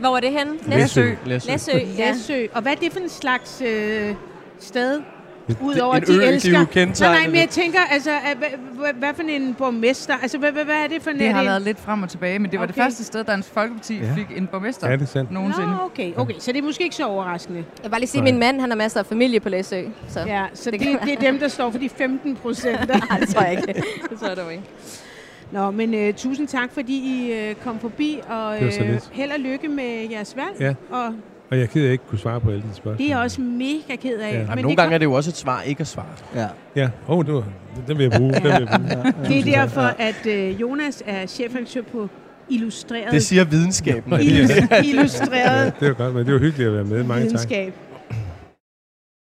Hvor er det henne? Læsø. Læsø. Læsø, ja. Læsø. Og hvad er det for en slags øh, sted? Udover at de ø, de jo elsker... nej, nej, men jeg tænker, altså, at, hvad, hvad, hvad for en borgmester? Altså, hvad, hvad, hvad er det for en... Det har det- været lidt frem og tilbage, men det var det Okay. første sted, Dansk Folkeparti Ja. fik en borgmester Ja, det er sandt. nogensinde. Nå, okay, okay. Så det er måske ikke så overraskende. Jeg vil bare lige sige, at min mand han har masser af familie på Læsø. Så. Ja, så det, Det det, er dem, der står for de 15 procent. Nej, det tror jeg ikke. Det tror jeg dog ikke. Nå, men uh, tusind tak, fordi I uh, kom forbi, og Det uh, lidt. held og lykke med jeres valg. Ja. Og Og jeg er ked af, at jeg ikke kunne svare på alle dine spørgsmål. det er jeg også mega ked af. Ja. Jamen, men nogle gange er det jo også et svar ikke at svare. Ja. Ja, åh, oh, det var, den vil jeg bruge. Den vil jeg bruge. det er derfor, at uh, Jonas er chefredaktør på Illustreret, Det siger videnskaben. Illus- illustreret Ja, det var godt, men det var hyggeligt at være med. Mange tak. videnskab.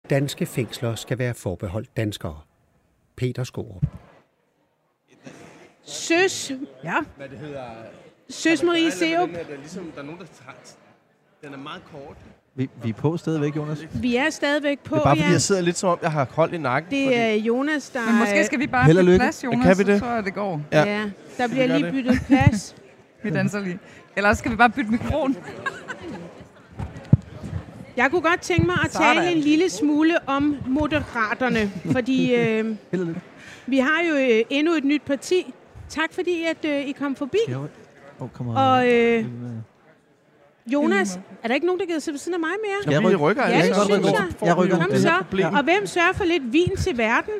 Danske fængsler skal være forbeholdt danskere. Peter Skorup. Søs, Ja, Hvad det hedder... Søs Marie Seup, Der er ligesom, der er nogen, der tager... Den er meget kort. Vi, vi er på stadigvæk, Jonas. vi er stadigvæk på, Det er bare fordi, ja. jeg sidder lidt som om, jeg har koldt i nakken. Det er Jonas, der... men måske skal vi bare Held og bytte lykke. plads, Jonas, Kan vi det? så tror jeg, det går. Ja. Ja, der bliver lige det. byttet plads. Vi danser lige. Ellers skal vi bare bytte mikrofon. Jeg kunne godt tænke mig at Sådan. tale en lille smule om moderaterne, fordi øh, vi har jo øh, endnu et nyt parti. Tak fordi, at øh, I kom forbi. Ja, oh, Og øh, Jonas, er der ikke nogen, der gider sidde ved siden af mig mere? Jeg vi rykker. rykker Ja, det sammen. synes Så jeg. Jeg rykker. Kom så. Og hvem sørger for lidt vin til verden?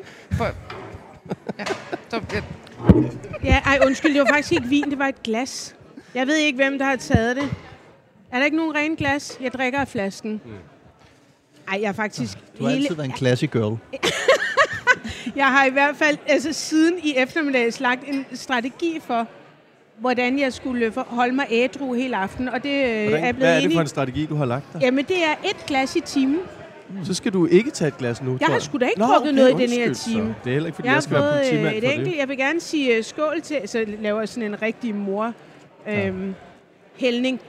Så, ja, Ja, ej, undskyld, det var faktisk ikke vin, det var et glas. Jeg ved ikke, hvem der har taget det. Er der ikke nogen rene glas? Jeg drikker af flasken. Ej, jeg er faktisk Du har altid været en classic girl. Jeg har i hvert fald altså, siden i eftermiddags lagt en strategi for, hvordan jeg skulle holde mig ædru hele aften, og det øh, er Hvordan, blevet hvad er det for en strategi, du har lagt der? Jamen, det er et glas i timen. Så skal du ikke tage et glas nu, Jeg har sgu da ikke drukket okay, noget i den her time. Så. Det er heller ikke, fordi Jeg jeg, skal være politimand øh, et for enkelt. det. Jeg vil gerne sige uh, skål til, så laver jeg sådan en rigtig mor øhm, hældning.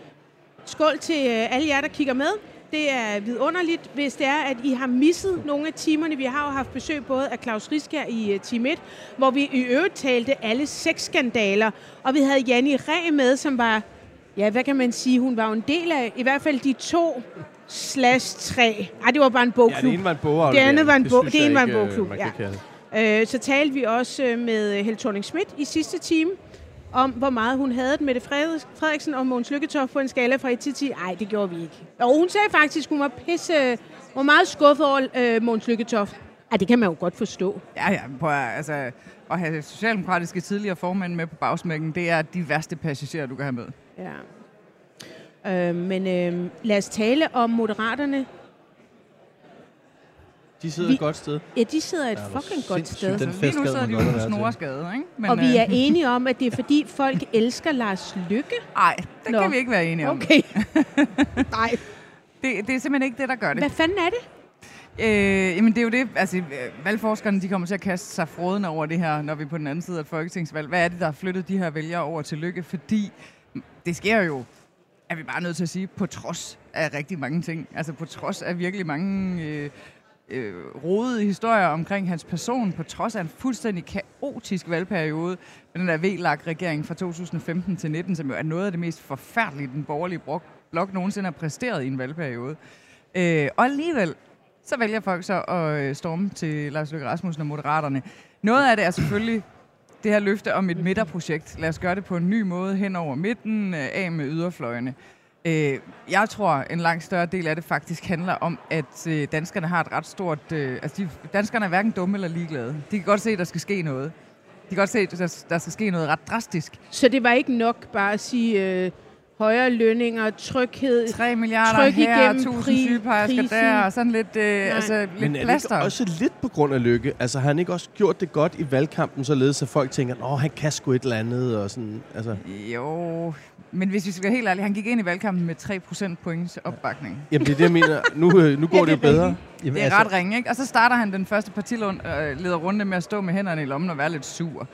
Skål til alle jer, der kigger med. Det er vidunderligt, hvis det er, at I har misset nogle af timerne. Vi har jo haft besøg både af Claus Riskær i uh, Team 1, hvor vi i øvrigt talte alle seks skandaler. Og vi havde Janni Ræ med, som var, ja, hvad kan man sige, hun var jo en del af, i hvert fald de to slash tre. Ej, det var bare en Ja, bogklub. det ene var en bogaflevering. Det andet var en bog- det jeg ene var en øh, bogklub, ja. det. Øh, så talte vi også øh, med Helle thorning Schmidt i sidste time, om hvor meget hun havde Mette Frederik- Frederiksen og Mogens Lykketoft på en skala fra 1 til 10. Nej, det gjorde vi ikke. Og hun sagde faktisk, hun var pisse, var meget skuffet over øh, Mogens Lykketoft. Ej, det kan man jo godt forstå. ja, ja, prøv at, altså, at have socialdemokratiske tidligere formænd med på bagsmækken, det er de værste passagerer, du kan have med. Ja. Øh, men øh, lad os tale om moderaterne. De sidder Vi- et godt sted. Ja, de sidder et fucking godt sted. den Altså, lige fest nu sidder de jo på snoreskade, ikke? Men, Og vi er øh, enige om, at det er fordi folk elsker Lars Lykke. Nej, det Nå. kan vi ikke være enige om. Okay. Nej. Det, det er simpelthen ikke det, der gør det. Hvad fanden er det? Øh, jamen det er jo det, altså valgforskerne de kommer til at kaste sig frodende over det her, når vi er på den anden side af et folketingsvalg. Hvad er det, der har flyttet de her vælgere over til lykke? Fordi det sker jo, er vi bare nødt til at sige, på trods af rigtig mange ting. Altså på trods af virkelig mange øh, øh, rodede historier omkring hans person, på trods af en fuldstændig kaotisk valgperiode med den der VLAG-regering fra 2015 til 19, som jo er noget af det mest forfærdelige, den borgerlige blok, blok nogensinde har præsteret i en valgperiode. Øh, og alligevel, så vælger folk så at øh, storme til Lars Løkke Rasmussen og Moderaterne. Noget af det er selvfølgelig det her løfte om et midterprojekt. Lad os gøre det på en ny måde hen over midten, øh, af med yderfløjene. Øh, jeg tror, en langt større del af det faktisk handler om, at øh, danskerne har et ret stort... Øh, altså, de, danskerne er hverken dumme eller ligeglade. De kan godt se, at der skal ske noget. De kan godt se, at der, der skal ske noget ret drastisk. Så det var ikke nok bare at sige øh, højere lønninger, tryghed. 3 milliarder Tryk her, igennem 1000 pri- sygeplejersker krisen. der, og sådan lidt, øh, altså, lidt Men er det plaster. ikke også lidt på grund af lykke? Altså har han ikke også gjort det godt i valgkampen, således at folk tænker, at han kan sgu et eller andet, og sådan, altså... Jo, men hvis vi skal være helt ærlige, han gik ind i valgkampen med 3% points opbakning. Jamen det er det, jeg mener. Nu, øh, nu går det jo bedre. Jamen, Det er ret ringe, ikke? Og så starter han den første partileder runde med at stå med hænderne i lommen og være lidt sur.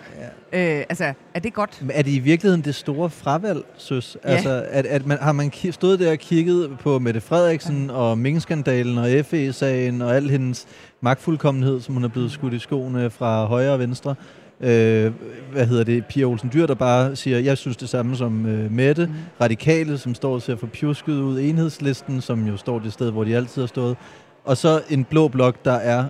Ja. Øh, altså, er det godt? Men er det i virkeligheden det store fravalg, søs? Ja. Altså, at, at man, har man stået der og kigget på Mette Frederiksen og Mink-skandalen og FE-sagen og al hendes magtfuldkommenhed, som hun er blevet skudt i skoene fra højre og venstre? Øh, hvad hedder det? Pia Olsen Dyr, der bare siger, jeg synes det samme som øh, Mette. Mm. Radikale, som står til at få pjusket ud. Enhedslisten, som jo står det sted, hvor de altid har stået. Og så en blå blok, der er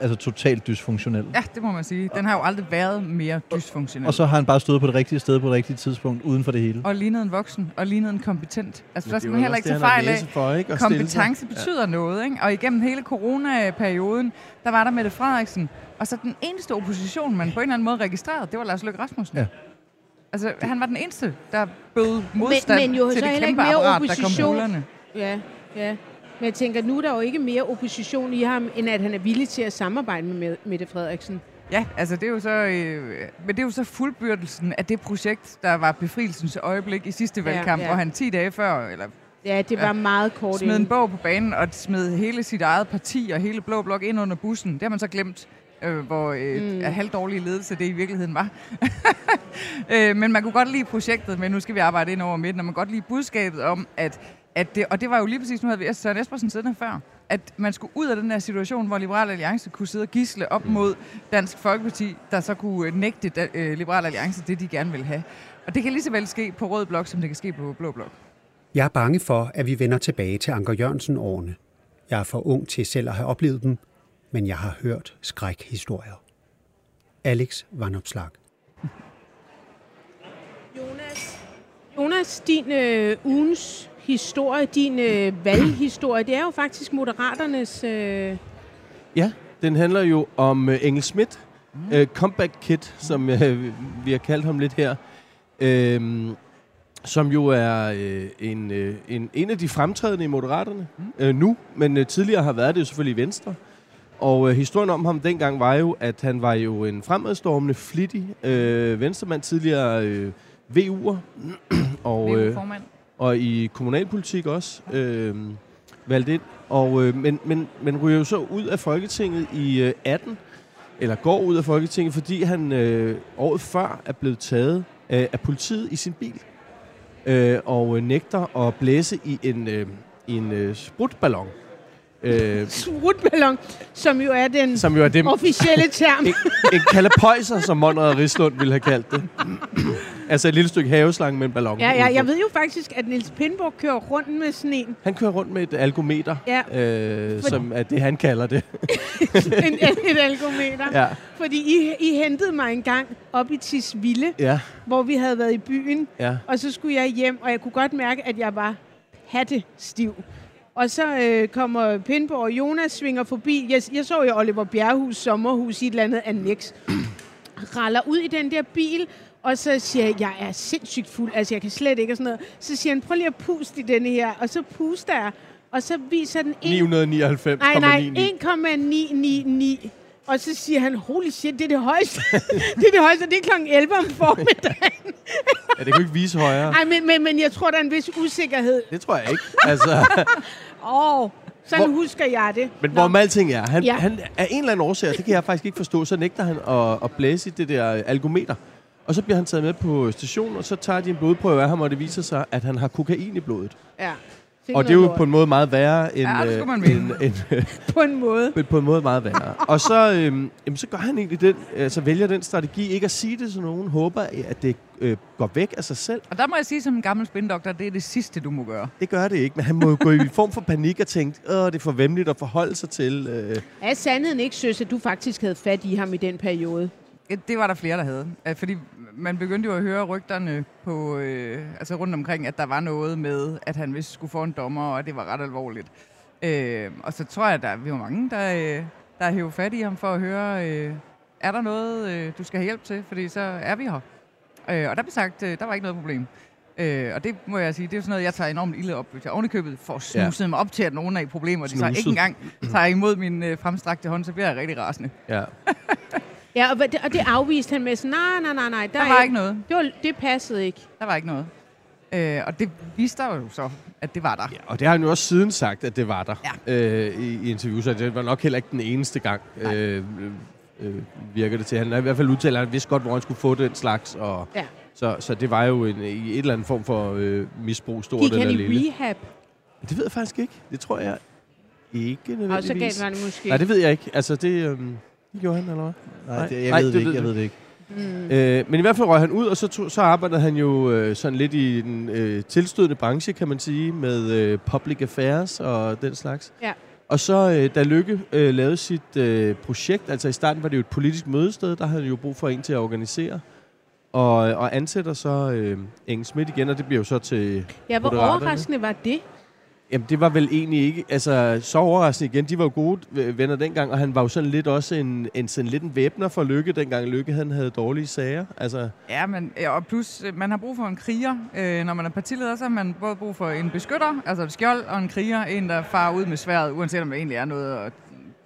altså totalt dysfunktionel. Ja, det må man sige. Den har jo aldrig været mere dysfunktionel. Og så har han bare stået på det rigtige sted på det rigtige tidspunkt, uden for det hele. og lignet en voksen, og lignet en kompetent. Altså, Men der det skal man heller ikke tage fejl af. for, ikke? Kompetence betyder noget, ikke? Og igennem hele coronaperioden, der var der Mette Frederiksen. Og så den eneste opposition, man på en eller anden måde registrerede, det var Lars Løkke Rasmussen. Ja. Altså, han var den eneste, der bød modstand men jo til så det kæmpe ikke mere apparat, der kom. Ja, ja. Men jeg tænker, nu er der jo ikke mere opposition i ham, end at han er villig til at samarbejde med Mette Frederiksen. Ja, altså det er jo så, øh, men det er jo så fuldbyrdelsen af det projekt, der var befrielsens øjeblik i sidste Ja, valgkamp, ja. hvor han 10 dage før, eller Ja, det var Ja. meget kort smed en bog på banen og smed hele sit eget parti og hele Blå Blok ind under bussen. Det har man så glemt, øh, hvor øh, mm. halvdårlig ledelse det i virkeligheden var. øh, men man kunne godt lide projektet, men nu skal vi arbejde ind over midten, og man kunne godt lide budskabet om, at, at det, og det var jo lige præcis, nu havde vi Søren Espersen siddende før, at man skulle ud af den her situation, hvor Liberal Alliance kunne sidde og gisle op mod Dansk Folkeparti, der så kunne øh, nægte da, øh, Liberal Alliance det, de gerne vil have. Og det kan lige så vel ske på rød blok, som det kan ske på blå blok. Jeg er bange for, at vi vender tilbage til Anker Jørgensen-årene. Jeg er for ung til selv at have oplevet dem, men jeg har hørt skrækhistorier. Alex Vanopslag. Jonas, Jonas din øh, ugens historie, din øh, valghistorie, det er jo faktisk Moderaternes... Øh, Ja, den handler jo om uh, Engel Schmidt, uh, Comeback Kid, som uh, vi har kaldt ham lidt her. Øhm, som jo er øh, en, øh, en, en af de fremtrædende i Moderaterne øh, nu, men øh, tidligere har været det jo selvfølgelig i Venstre. Og øh, historien om ham dengang var jo, at han var jo en fremadstormende, flittig øh, venstremand, tidligere øh, VU'er, og, øh, formand og i kommunalpolitik også øh, valgt ind. Og, øh, men, men, men ryger jo så ud af Folketinget i øh, 18, eller går ud af Folketinget, fordi han øh, året før er blevet taget øh, af politiet i sin bil øh, og øh, nægter at blæse i en, øh, i en øh, sprutballon. Øh, sprutballon, som jo er den som jo er det, officielle term. en, en kalapøjser, som Monrad Rislund ville have kaldt det. altså et lille stykke haveslange med en ballon. Ja, ja, jeg ved jo faktisk, at Niels Pindborg kører rundt med sådan en. Han kører rundt med et algometer, Ja. øh, som er det, han kalder det. en et algometer. Ja. Fordi I, I hentede mig en gang op i Tisvilde, Ja, hvor vi havde været i byen. ja. Og så skulle jeg hjem, og jeg kunne godt mærke, at jeg var hattestiv. Og så øh, kommer Pindborg og Jonas svinger forbi. Jeg, jeg så jo Oliver Bjerrehus sommerhus i et eller andet annex. Raller ud i den der bil, og så siger jeg, jeg er sindssygt fuld, altså jeg kan slet ikke og sådan noget. Så siger han, prøv lige at puste i denne her. Og så puster jeg, og så viser den en 999,99. Nej, nej, 1,999. Og så siger han, holy shit, det er det højeste. det er det højeste, det er kl. 11 om formiddagen. Ja, det kan ikke vise højere. Nej, men, men, men jeg tror, der er en vis usikkerhed. Det tror jeg ikke. Altså, Åh, oh, sådan Hvor- husker jeg det. men hvorom alting er, han, Ja. han er en eller anden årsag, det kan jeg faktisk ikke forstå, så nægter han at, at blæse i det der algometer. Og så bliver han taget med på stationen, og så tager de en blodprøve af ham, og det viser sig, at han har kokain i blodet. Ja. Og det er jo på en måde meget værre end... Ja, det skulle øh, man end, mene. end, på en måde. Men på en måde meget værre. Og så, øhm, jamen, så gør han egentlig den, altså vælger den strategi, ikke at sige det, så nogen håber, at det øh, går væk af sig selv. Og der må jeg sige som en gammel spindoktor, det er det sidste, du må gøre. Det gør det ikke, men han må jo gå i form for panik og tænke, åh, det er for vemmeligt at forholde sig til. Øh. Er sandheden ikke, søs, at du faktisk havde fat i ham i den periode? Det var der flere, der havde. Fordi man begyndte jo at høre rygterne på, øh, altså rundt omkring, at der var noget med, at han vist skulle få en dommer, og det var ret alvorligt. Øh, og så tror jeg, at der, vi var mange, der, øh, der hævde fat i ham for at høre, øh, er der noget, øh, du skal have hjælp til? Fordi så er vi her. Øh, og der blev sagt, øh, der var ikke noget problem. Øh, og det må jeg sige, det er jo sådan noget, jeg tager enormt ilde op. Hvis jeg ovenikøbet får snuset ja. mig op til, at nogen er i problemer, de Snuset. ikke engang tager imod min øh, fremstrakte hånd, så bliver jeg rigtig rasende. Ja. Ja, og, og det afviste han med sådan, nej, nej, nej, nej. Der, Der er var ikke noget. Det, var, det passede ikke. Der var ikke noget. Øh, og det viste der jo så, at det var der. ja. Og det har han jo også siden sagt, at det var der Ja. øh, i, i interviews, så det var nok heller ikke den eneste gang, øh, øh, virker det til. Han i hvert fald udtalt, at han vidste godt, hvor han skulle få den slags, og Ja. så, så det var jo en, i et eller andet form for øh, misbrug, stort Gik eller han i lille. rehab, Det ved jeg faktisk ikke. Det tror jeg ikke nødvendigvis. og så gav han det måske. Nej, det ved jeg ikke. Altså, det, øhm, det gjorde han, eller hvad? Nej, det, jeg nej, ved det det, ikke. Jeg ved det ikke. Mm. Øh, men i hvert fald røg han ud, og så, tog, så arbejdede han jo øh, sådan lidt i den øh, tilstødende branche, kan man sige, med øh, public affairs og den slags. Ja. Og så, øh, da Lykke øh, lavede sit øh, projekt, altså i starten var det jo et politisk mødested, der havde han jo brug for en til at organisere, og, og ansætter så øh, Engel Schmidt igen, og det bliver jo så til... Ja, hvor Moderaterne. overraskende var det? Jamen, det var vel egentlig ikke... Altså, så overraskende igen. De var jo gode venner dengang, og han var jo sådan lidt også en, en, sådan lidt en væbner for Lykke, dengang Lykke han havde dårlige sager. Altså, Ja, men, og plus, øh, man har brug for en kriger. Øh, når man er partileder, så har man både brug for en beskytter, altså et skjold, og en kriger, en, der farer ud med sværet, uanset om det egentlig er noget at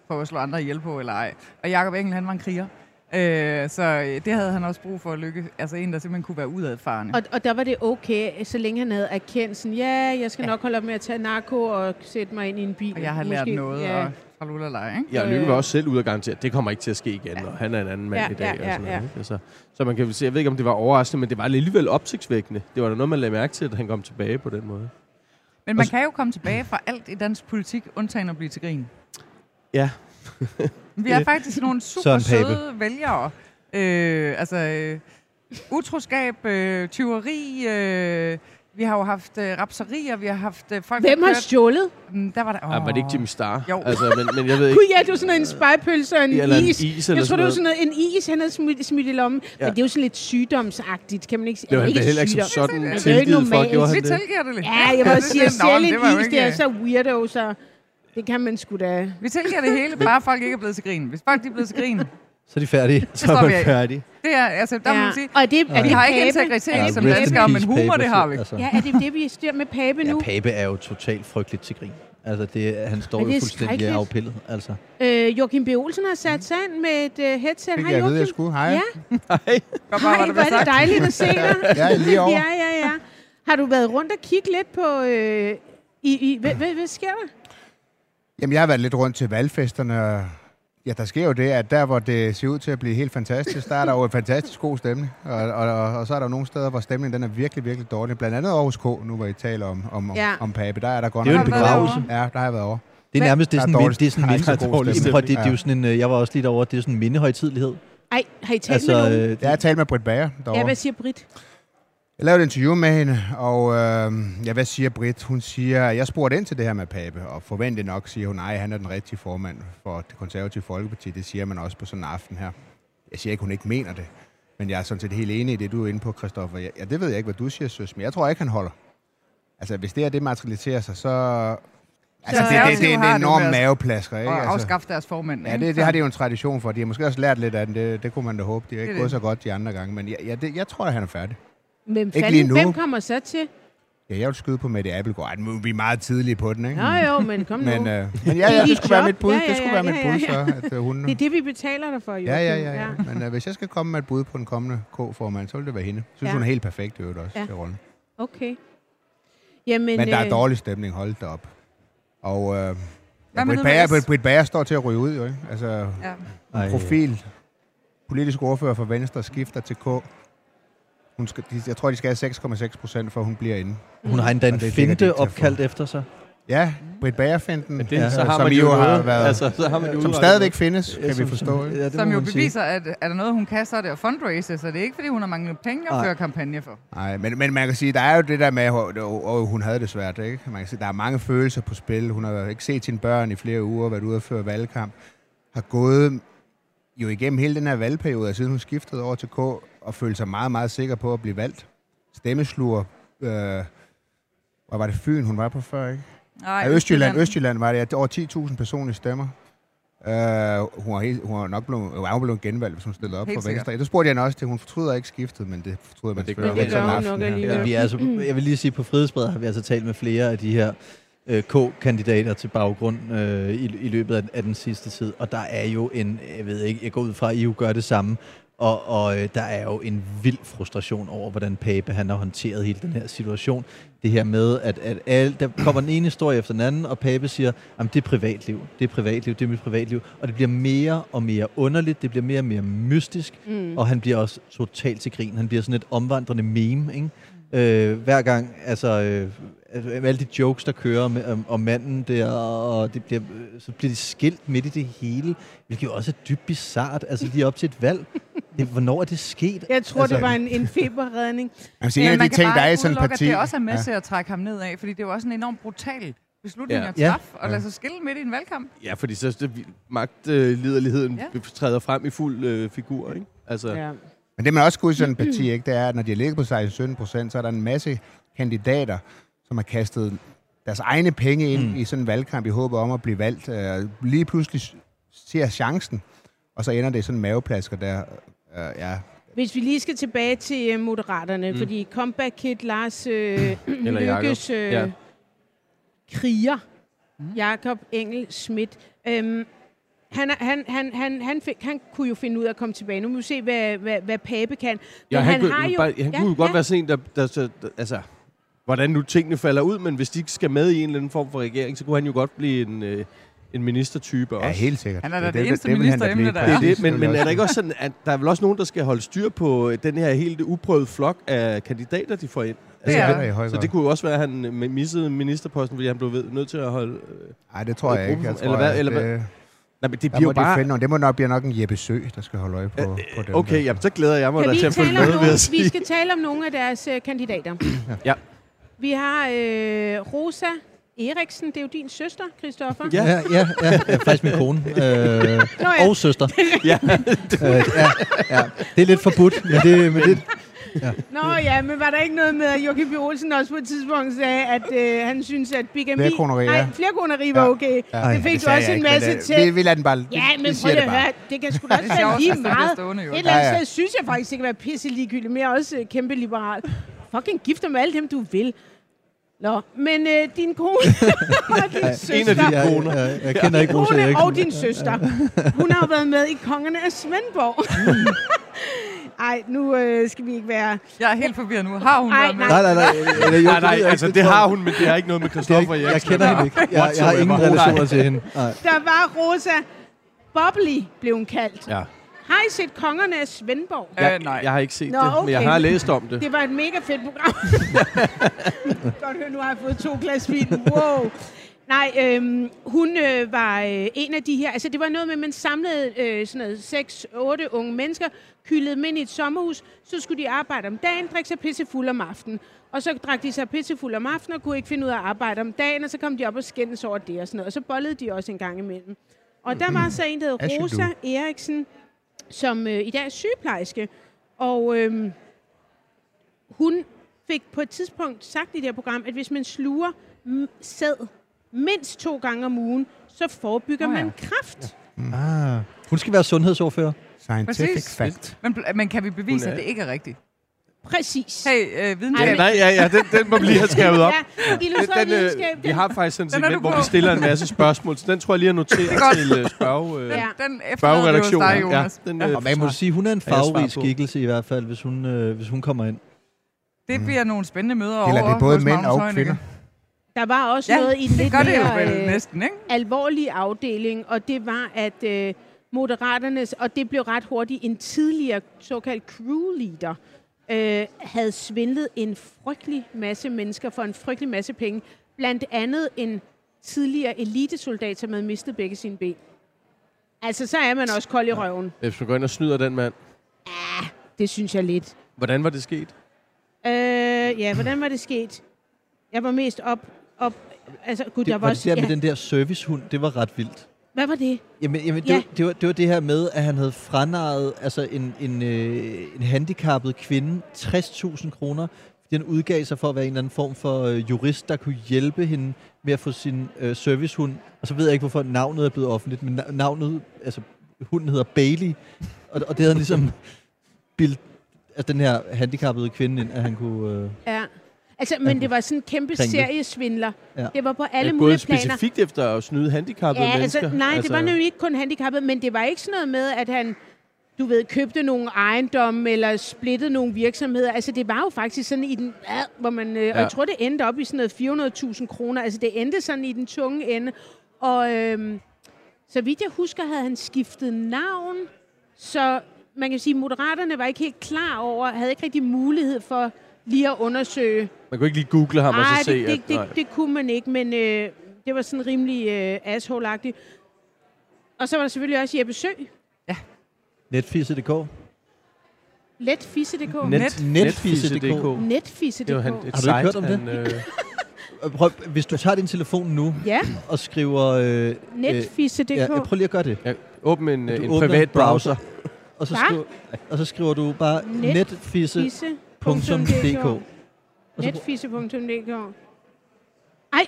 prøve at slå andre ihjel på eller ej. Og Jacob Engel, han var en kriger. Øh, så øh, det havde han også brug for at lykke. Altså en, der simpelthen kunne være udadfarende. Og, og der var det okay, så længe han havde erkendt sådan, ja, jeg skal Ja. nok holde op med at tage narko og sætte mig ind i en bil. Og jeg har lært noget, Ja. og fra Lulalej, ikke? ja, Lykke var også selv ude og garantere, at det kommer ikke til at ske igen, og han er en anden mand Ja, i dag. ja, og ja, sådan ja. noget, ikke? altså, så man kan vel sige, jeg ved ikke, om det var overraskende, men det var alligevel opsigtsvækkende. Det var da noget, man lagde mærke til, at han kom tilbage på den måde. Men man kan jo komme tilbage fra alt i dansk politik, undtagen at blive til grin. Ja. Vi er faktisk nogle super søde vælgere. Øh, altså, øh, utroskab, øh, tyveri, øh, vi har jo haft øh, rapserier, vi har haft øh, folk... Hvem har kørt- stjålet? Mm, Der var der... Oh. var det ikke Jimmy Star? Jo. Altså, men, men jeg ved ikke. Gud ja, det var sådan en spejpølse og en Eller en is. is jeg eller tror, det var sådan noget, en is, han havde smidt, smidt i lommen. Ja. Men det er jo sådan lidt sygdomsagtigt, kan man ikke sige. Det var han Ikke heller ikke som sygdom. sådan er tilgivet for, gjorde han Vi det? tilgiver det lidt. Ja, jeg må det sige, er at sådan, "Nå, sælge det var jo en is, det er så weirdo, så det kan man sgu da. Vi tilgiver det hele, bare folk ikke er blevet til grin. Hvis folk de er blevet til grin, Så er de færdige. Så er vi man færdig. det er, altså, der må Ja. man sige, Og er det, er vi det har ikke integritet Er det som danskere, men humor, det har vi. Altså. Ja, er det det, vi styrer med Pape Ja, nu? Pape er jo totalt frygteligt til grin. Altså, det, han står jo er fuldstændig afpillet. Altså. Øh, Joachim B. Olsen har sat sig ind med et uh, headset. Hej, jeg at vide, jeg Joachim. skulle. Hej. Ja, hej, hvad hvor der er det dejligt at se dig. Jeg er lige over. Ja, ja, ja. Har du været rundt og kigge lidt på... Øh, i, i, hvad, hvad, hvad sker der? Jamen, jeg har været lidt rundt til valgfesterne, og ja, der sker jo det, at der, hvor det ser ud til at blive helt fantastisk, der er der jo en fantastisk god stemning. Og, og, og, og så er der jo nogle steder, hvor stemningen den er virkelig, virkelig dårlig. Blandt andet Aarhus K, nu hvor I taler om, om, om, Ja. om Pape. Der er der godt Det er jo en begravelse. Ja, der har jeg været over. Det er nærmest det er er sådan, dårlig- det er sådan, der er minde, så god Jamen, stemning. prøv, det, det er jo Ja. sådan en, øh, jeg var også lige derovre, det er sådan en mindehøjtidlighed. Ej, har I talt Altså, med nogen? Jeg har talt med Britt Bager Ja, derovre. hvad siger Britt? Jeg lavede et interview med hende, og øh, ja, hvad siger Britt? Hun siger, jeg spurgte ind til det her med Pape, og forventede nok, siger hun, nej, han er den rigtige formand for det konservative folkeparti. Det siger man også på sådan en aften her. Jeg siger ikke, hun ikke mener det, men jeg er sådan set helt enig i det, du er inde på, Christoffer. Ja, ja, det ved jeg ikke, hvad du siger, søs, men jeg tror ikke, han holder. Altså, hvis det er det materialiserer sig, så... Altså, det, det, det, det er en det enorm maveplasker, ikke? Og Altså, afskaffe deres formand. ja, det, det har de jo en tradition for. De har måske også lært lidt af den. Det, det kunne man da håbe. De har Det ikke er gået det. så godt de andre gange. Men ja, ja, det, jeg tror, at han er færdig. Men Ikke lige nu. hvem kommer så til? Ja, jeg vil skyde på Mette Appelgaard. Ej, nu er vi meget tidlige på den, ikke? Nå jo, men kom nu. Men, øh, men ja, Det er ja, det skulle være mit bud. Ja, ja, Det skulle ja, være mit ja, bud, ja. så at øh, hun... Det er det, vi betaler dig for, Joachim. Ja, ja, ja, ja. Men øh, hvis jeg skal komme med et bud på den kommende K-formand, så vil det være hende. Jeg synes, Ja. hun er helt perfekt i øvrigt også Ja. til rollen. Okay. Jamen, Men der er øh, dårlig stemning, hold da op. Og øh, ja, Britt Bager, med Britt, Britt Bager står til at ryge ud, jo, ikke? Altså, Ja. Profil, politisk ordfører for Venstre, skifter til K. Hun skal, de, jeg tror, de skal have 6,6 procent, for hun bliver inde. Hun har endda en finte opkaldt efter sig. Ja, Britt det, Ja, ja, så har som man jo har noget, været- altså, så har man jo som stadigvæk findes, kan vi som- forstå. Ikke? Ja, det Som jo beviser, at er der noget, hun kan, så er det at fundraise, så det er ikke, fordi hun har manglet penge at Nej. føre kampagne for. Nej, men, men man kan sige, der er jo det der med, at og hun havde det svært, ikke? Man kan sige, der er mange følelser på spil. Hun har ikke set sine børn i flere uger, været ude og føre valgkamp. Har gået jo igennem hele den her valgperiode, siden hun skiftede over til K, og følte sig meget, meget sikker på at blive valgt. Stemmesluger. Øh, hvor var det Fyn, hun var på før, ikke? Nej, Ja, Østjylland, Østjylland var det. Ja, over 10.000 personlige stemmer. Uh, hun, var helt, hun var nok blevet, hun var blevet genvalgt, hvis hun stillede op Helt for. Venstre. Ja, det spurgte jeg hende også til. Hun fortryder ikke skiftet, men det fortryder man det selvfølgelig om Det gør hun nok. Ja, vi er altså, jeg vil lige sige, på Frihedsbred har vi altså talt med flere af de her øh, K-kandidater til baggrund øh, i, i løbet af, af den sidste tid. Og der er jo en, jeg ved ikke, jeg går ud fra, at I jo gør det samme. Og, og øh, der er jo en vild frustration over, hvordan Pape han har håndteret hele den her situation. Det her med, at, at alle, der kommer den ene historie efter den anden, og Pape siger, at det er privatliv, det er privatliv, det er mit privatliv. Og det bliver mere og mere underligt, det bliver mere og mere mystisk, mm. og han bliver også totalt til grin. Han bliver sådan et omvandrende meme, ikke? Øh, hver gang, altså, øh, altså, alle de jokes, der kører med, om, om manden der, og det bliver, så bliver de skilt midt i det hele, hvilket jo også er dybt bizart, altså lige op til et valg. Det, hvornår er det sket? Jeg tror, Altså- det var en, en feberredning. Man kan sige, en af man de ting, bare der er i sådan udelukke, parti... det også er med Ja. til at trække ham ned af, fordi det er jo også en enormt brutal beslutning Ja. at Ja. træffe, og lade sig skille midt i en valgkamp. Ja, fordi så det, magtliderligheden Ja. ja. træder frem i fuld øh, figur, ikke? Altså, ja. Ja. Men det man også huske i sådan et parti, ikke, det er, at når de har ligget på 16-17 procent, så er der en masse kandidater, som har kastet deres egne penge ind mm. i sådan en valgkamp i håb om at blive valgt. Uh, lige pludselig ser chancen, og så ender det i sådan en maveplasker der. Uh, ja. Hvis vi lige skal tilbage til uh, Moderaterne, mm. fordi Comeback Kid Lars øh. Lykkes øh, Ja. kriger, Jakob Engel Schmidt, øhm, han, han, han, han, han, fik, han kunne jo finde ud af at komme tilbage. Nu må vi se, hvad, hvad, hvad Pape kan. Ja, Men han, han kunne, har jo- bare, han ja, kunne jo godt ja. være sådan en, der, der, der, der, altså, hvordan nu tingene falder ud, men hvis de ikke skal med i en eller anden form for regering, så kunne han jo godt blive en, øh, en ministertype ja, også. helt sikkert. Han er da det vil- eneste vil han da ministeremne, blive. der er. Det er det, men, men er der ikke også sådan, at der er vel også nogen, der skal holde styr på øh, den her helt uprøvede flok af kandidater, de får ind? Det er det der. i høj så det kunne jo også være, at han øh, missede ministerposten, fordi han blev ved, nødt til at holde... Øh, Nej, det tror jeg ikke. Jeg tror, Eller hvad- eller hvad- det, nej, men det der bliver må jo bare... finde. Det må nok blive nok en Jeppe Sø, der skal holde øje på, på dem. Okay, der. jamen, så glæder jeg mig da til at følge med, nogle, vi skal tale om nogle af deres øh, kandidater. Vi har øh, Rosa Eriksen, det er jo din søster, Christoffer. Ja, ja, ja, ja, ja faktisk min kone. Øh, ja. og søster. Ja. Øh, ja, ja. Det er lidt forbudt, men det, men det, Nå ja, men var der ikke noget med, at Joachim B. Olsen også på et tidspunkt sagde, at øh, han synes, at bigami... Flerkoneri, Nej, ja. flerkoneri var Ja. okay. Ja. Det fik Det du også en masse øh, til. vi- vi lader den bare- Ja, men prøv at høre, det kan sgu da også være lige meget. stående, jo. Et eller andet Ja, ja. sted synes jeg faktisk, det kan være pisse ligegyldigt, men jeg er også øh, kæmpe liberal. Fucking gift dig med alle dem, du vil. Nå, men øh, din kone og din søster... En af dine koner. jeg, jeg kender ikke Rosa kone Eriksen. og din søster. Hun har jo været med i Kongerne af Svendborg. Ej, nu øh, skal vi ikke være... Jeg er helt forvirret nu. Har hun Ej, været med? Nej, nej, nej. nej, Nej, nej, altså det har hun, men det har ikke noget med Christoffer Jeg, Eriksen jeg kender hende ikke. Jeg, jeg har ingen relationer til hende. Nej. Der var Rosa Bubbly, blev hun kaldt. Ja. Har I set Kongerne af Svendborg? Jeg, Øh, nej. jeg har ikke set Nå, det, men jeg okay. har læst om det. Det var et mega fedt program. Godt høre, nu har jeg fået to glas vin. Wow. Nej, øhm, hun øh, var øh, en af de her... Altså, det var noget med, at man samlede øh, sådan noget 6-8 unge mennesker, kyldede dem ind i et sommerhus, så skulle de arbejde om dagen, drikke sig pissefuld om aftenen. Og så drak de sig pissefuld om aftenen og kunne ikke finde ud af at arbejde om dagen, og så kom de op og skændes over det og sådan noget. Og så bollede de også en gang imellem. Og der var så en, der hed Rosa Eriksen, som øh, i dag er sygeplejerske. Og øhm, hun fik på et tidspunkt sagt i det her program, at hvis man sluger m- sæd mindst to gange om ugen, så forebygger oh, ja. man kræft. Ah, hun skal være sundhedsordfører. Scientific Præcis. fact. Men, men kan vi bevise, er- at det ikke er rigtigt? Præcis. Hey, øh, Ja, videnskab. nej, ja, ja, den, den må vi lige have skrevet op. Ja, illustreret Den, øh, vi har faktisk sådan Den du segment, hvor vi stiller en masse spørgsmål, så den tror jeg lige at notere til uh, spørge, uh, Den, Ja. den hos dig, spørgeredaktionen. Jonas. den, Ja. øh, Og man må sige, hun er en farverig skikkelse i hvert fald, hvis hun, øh, hvis hun kommer ind. Det bliver nogle spændende møder Gælder over det både mænd og kvinder? Der var også Ja, noget i den det lidt gør det jo mere vel øh, næsten, ikke? alvorlige afdeling, og det var, at øh, Moderaternes, og det blev ret hurtigt, en tidligere såkaldt crew leader, øh, havde svindlet en frygtelig masse mennesker for en frygtelig masse penge. Blandt andet en tidligere elitesoldat, som havde mistet begge sine ben. Altså, så er man også kold i røven. Hvis man går ind og snyder den mand. Det synes jeg lidt. Hvordan var det sket? Øh, ja, hvordan var det sket? Jeg var mest op... op altså, gud, der Det, var var også... det der med ja, den der servicehund, det var ret vildt. Hvad var det? Jamen, jamen det, Ja. var, det, var, det var det her med, at han havde franarret altså en, en, øh, en handicappet kvinde 60.000 kroner, fordi han udgav sig for at være en eller anden form for øh, jurist, der kunne hjælpe hende med at få sin øh, servicehund. Og så ved jeg ikke, hvorfor navnet er blevet offentligt, men na- navnet, altså hunden hedder Bailey, og, og det havde han ligesom bildt altså, den her handicappede kvinde ind, at han kunne... Øh, Ja. Altså, men det var sådan en kæmpe Kringle. seriesvindler. Ja. Det var på alle det mulige planer. specifikt efter at snyde handicappede Ja, mennesker? altså, nej, det var nemlig ikke kun handicappet, men det var ikke sådan noget med, at han, du ved, købte nogle ejendomme eller splittede nogle virksomheder. Altså, det var jo faktisk sådan i den, ja, hvor man, øh, ja. og Ja. jeg tror, det endte op i sådan noget 400.000 kroner. Altså, det endte sådan i den tunge ende. Og øhm, så vidt jeg husker, havde han skiftet navn, så man kan sige, at moderaterne var ikke helt klar over, havde ikke rigtig mulighed for lige at undersøge, Man kunne ikke lige google ham og Nej, så se, det, det, at... det, nej. det kunne man ikke, men øh, det var sådan rimelig øh, asshole-agtigt. Og så var der selvfølgelig også Jeppe Sø, Netfisse.dk. letfisse.dk. Net- Netfisse.dk. Netfisse.dk. Det var han, et Har du ikke hørt om det? han, øh, Øh, Prøv, hvis du tager din telefon nu Ja, og skriver... Øh, netfisse.dk. ja, prøv lige at gøre det. ja, åbn en, øh, en privat browser. Og så, skriver, og så skriver du bare Net- netfisse.dk. Netfisse.dk. Netfisse.dk. Ej,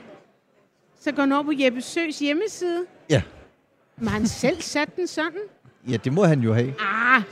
så går den over på Jeppe Søs hjemmeside. Ja. Men har han selv sat den sådan? Ja, det må han jo have. Ah,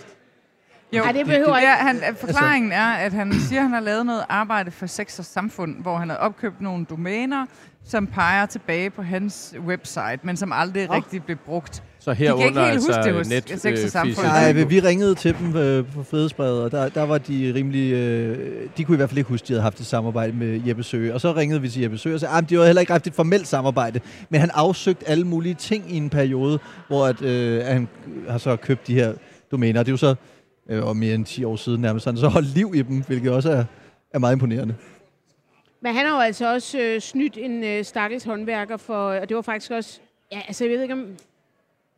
Jo, Ej, det behøver det er, ikke. han, forklaringen er, at han siger, at han har lavet noget arbejde for sex og samfund, hvor han har opkøbt nogle domæner, som peger tilbage på hans website, men som aldrig Nå. rigtig blev brugt. Så kan ikke herunder helt huske altså det hos net, Sex og Samfund. Nej, vi, ringede til dem øh, på Frihedsbrevet, og der, der var de rimelig... Øh, de kunne i hvert fald ikke huske, at de havde haft et samarbejde med Jeppe Søge. Og så ringede vi til Jeppe Søge og sagde, at de havde heller ikke haft et formelt samarbejde. Men han afsøgte alle mulige ting i en periode, hvor at, øh, han har så købt de her domæner. Det er jo så øh, og mere end 10 år siden nærmest. Han har så holdt liv i dem, hvilket også er, er meget imponerende. Men han har jo altså også øh, snydt en øh, stakkels håndværker for, og det var faktisk også, ja, altså jeg ved ikke om,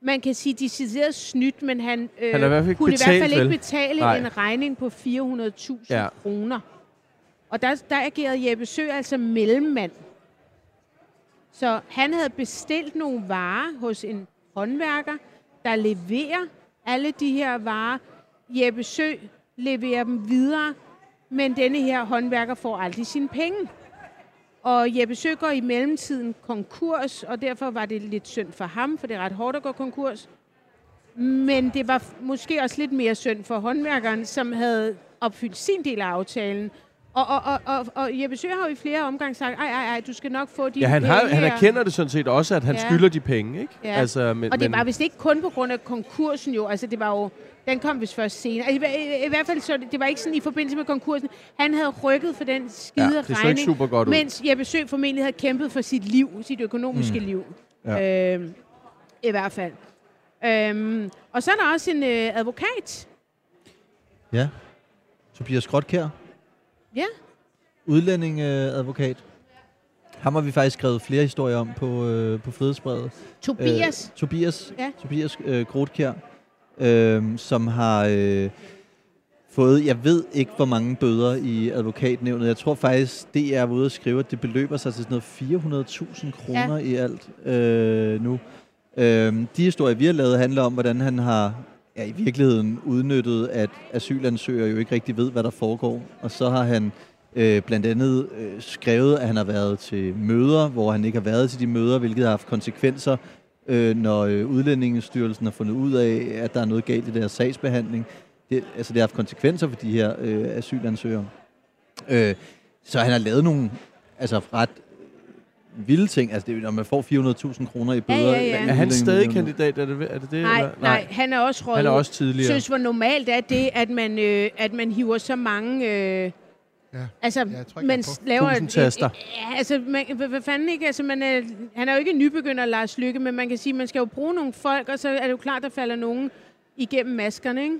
man kan sige decideret snydt, men han, øh, Han i hvert fald kunne i hvert fald ikke betale Nej. en regning på 400.000 Ja. ja. kroner. Og der, der agerede Jeppe Sø altså mellemmand. Så han havde bestilt nogle varer hos en håndværker, der leverer alle de her varer. Jeppe Sø leverer dem videre, men denne her håndværker får aldrig sine penge. Og Jeppe Sø går i mellemtiden konkurs, og derfor var det lidt synd for ham, for det er ret hårdt at gå konkurs. Men det var måske også lidt mere synd for håndværkeren, som havde opfyldt sin del af aftalen. Og, og, og, og, og Jeppe Sø har jo i flere omgange sagt, ej, ej, ej, du skal nok få de Ja, han, penge har, han her." erkender det sådan set også, at han Ja. skylder de penge, ikke? Ja. Altså, men, og det men, var vist ikke kun på grund af konkursen jo, altså det var jo, den kom vist først senere. I, i, I hvert fald så det, det var ikke sådan i forbindelse med konkursen. Han havde rykket for den skide Ja, det så ikke regning, super godt ud. mens Jeppe Sø formentlig havde kæmpet for sit liv, sit økonomiske mm. liv. Ja. Øhm, I hvert fald. Øhm, og så er der også en øh, advokat. Ja. Tobias Grotkær, Ja, udlændingadvokat. Ham har vi faktisk skrevet flere historier om på, øh, på Frihedsbrevet. Tobias. Øh, Tobias, Ja. Tobias øh, Grotkær, øh, som har øh, fået, jeg ved ikke, hvor mange bøder i advokatnævnet. Jeg tror faktisk, det er ude at skrive, at det beløber sig til sådan noget 400.000 kroner ja. i alt øh, nu. Øh, de historier, vi har lavet, handler om, hvordan han har ja, i virkeligheden udnyttet, at asylansøgere jo ikke rigtig ved, hvad der foregår. Og så har han øh, blandt andet øh, skrevet, at han har været til møder, hvor han ikke har været til de møder, hvilket har haft konsekvenser, øh, når øh, Udlændingestyrelsen har fundet ud af, at der er noget galt i deres sagsbehandling. Det, altså, det har haft konsekvenser for de her øh, asylansøgere. Øh, så han har lavet nogle altså, ret vilde ting. Altså, det, er når man får 400.000 kroner i bøder... ja, ja. er han stadig kandidat? Er det er det? det nej, eller? nej, han er også røget Han er også tidligere. synes, hvor normalt er det, at man, øh, at man hiver så mange... Øh, Ja. Altså, jeg trykker man laver... Tusind taster. Ja, altså, man, hvad, hvad fanden ikke? Altså, man er, han er jo ikke nybegynder, Lars Lykke, men man kan sige, man skal jo bruge nogle folk, og så er det jo klart, der falder nogen igennem maskerne, ikke?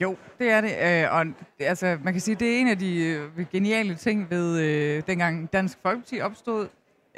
Jo, det er det. Øh, og det- altså, man kan sige, det er en af de øh, geniale ting ved øh, dengang Dansk Folkeparti opstod,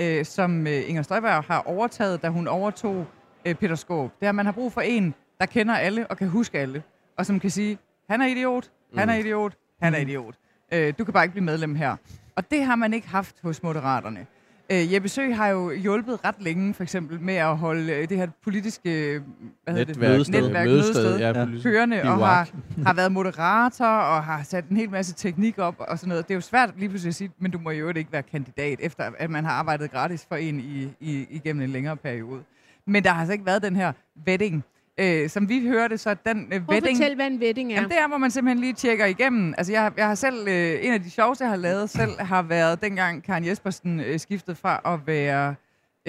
øh, som øh, Inger Støjberg har overtaget, da hun overtog øh, Peter Skåb. Det er, at man har brug for en, der kender alle og kan huske alle. Og som kan sige, han er idiot, han er idiot, han er idiot. Øh, du kan bare ikke blive medlem her. Og det har man ikke haft hos Moderaterne. Øh, Jeppe Sø har jo hjulpet ret længe, for eksempel, med at holde øh, det her politiske øh, hvad hedder det? Netværk, Mødested. netværk mødested, mødested ja, politisk. kørende og har, har været moderator og har sat en hel masse teknik op og sådan noget. Det er jo svært lige pludselig at sige, men du må jo ikke være kandidat, efter at man har arbejdet gratis for en i, i, igennem en længere periode. Men der har altså ikke været den her vetting. Øh, som vi hørte, så den øh, Prøv vetting... fortæl, hvad en wedding er. Jamen, det er, hvor man simpelthen lige tjekker igennem. Altså, jeg, jeg har selv, øh, en af de sjoveste, jeg har lavet selv, har været dengang Karen Jespersen øh, skiftede fra at være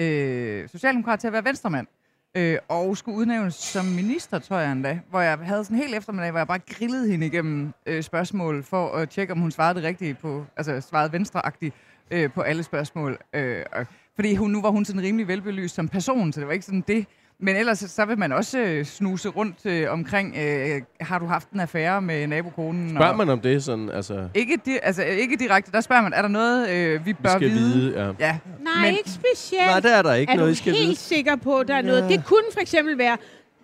øh, socialdemokrat til at være venstremand. Øh, og skulle udnævnes som minister, tror jeg endda. Hvor jeg havde sådan en hel eftermiddag, hvor jeg bare grillede hende igennem øh, spørgsmål for at tjekke, om hun svarede det rigtige på, altså svarede venstreagtigt øh, på alle spørgsmål. Øh, og, fordi hun, nu var hun sådan rimelig velbelyst som person, så det var ikke sådan det. Men ellers så vil man også øh, snuse rundt øh, omkring, øh, har du haft en affære med nabokonen? Spørger og- man om det sådan, altså... Ikke, di- altså, ikke direkte, der spørger man, er der noget, øh, vi Vi bør skal vide? vide, ja. Ja, Nej, men- ikke specielt. Nej, der er der ikke er noget, du I skal helt vide. sikker på, at der er noget? Det kunne for eksempel være,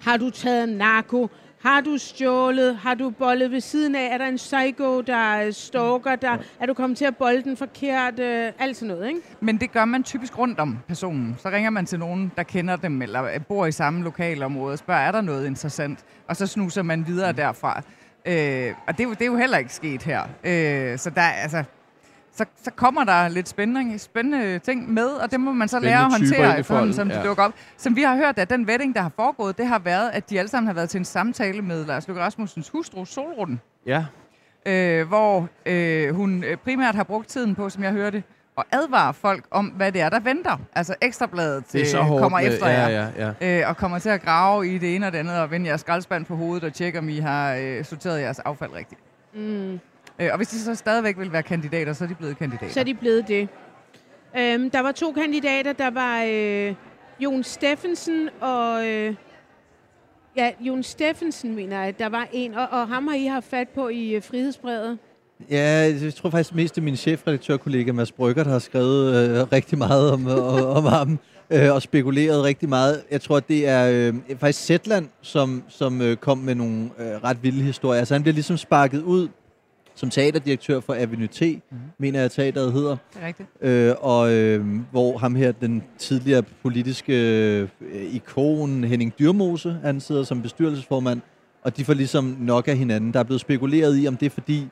har du taget narko? Har du stjålet? Har du bollet ved siden af? Er der en psycho, der stalker dig? Er du kommet til at bolde den forkert? Øh, alt sådan noget, ikke? Men det gør man typisk rundt om personen. Så ringer man til nogen, der kender dem, eller bor i samme lokalområde, og spørger, er der noget interessant? Og så snuser man videre derfra. Øh, og det er, jo, det er jo heller ikke sket her. Øh, så der, er, altså, så, så kommer der lidt spændende, spændende ting med, og det må man så Spændende lære at håndtere, efterhånden, som ja. dukker op. Som vi har hørt, at den wedding, der har foregået, det har været, at de alle sammen har været til en samtale med Lars Løkke Rasmussens hustru, Solrunden. Ja. øh, hvor øh, hun øh, primært har brugt tiden på, som jeg hørte, at advare folk om, hvad det er, der venter. Altså Ekstrabladet Det er så øh, hårdt kommer efter ja, jer. ja, ja. Øh, og kommer til at grave i det ene og det andet, og vende jeres skraldespand på hovedet, og tjekke, om I har øh, sorteret jeres affald rigtigt. Mm. Øh, og hvis de så stadigvæk vil være kandidater, så er de blevet kandidater. Så er de blevet det. Øhm, der var to kandidater. Der var øh, Jon Steffensen og... Øh, ja, Jon Steffensen, mener jeg. Der var en, og, og ham har I haft fat på i øh, Frihedsbrevet. Ja, jeg tror faktisk mest, det er min chefredaktørkollega Mads Brygger, der har skrevet øh, rigtig meget om, om, om ham øh, og spekuleret rigtig meget. Jeg tror, det er øh, faktisk Zetland, som, som øh, kom med nogle øh, ret vilde historier. Altså han bliver ligesom sparket ud som teaterdirektør for Avenue T, mm. mener jeg, teateret hedder. Det er rigtigt. Øh, og øh, hvor ham her, den tidligere politiske øh, ikon Henning Dyrmose, han sidder som bestyrelsesformand, og de får ligesom nok af hinanden. Der er blevet spekuleret i, om det er fordi,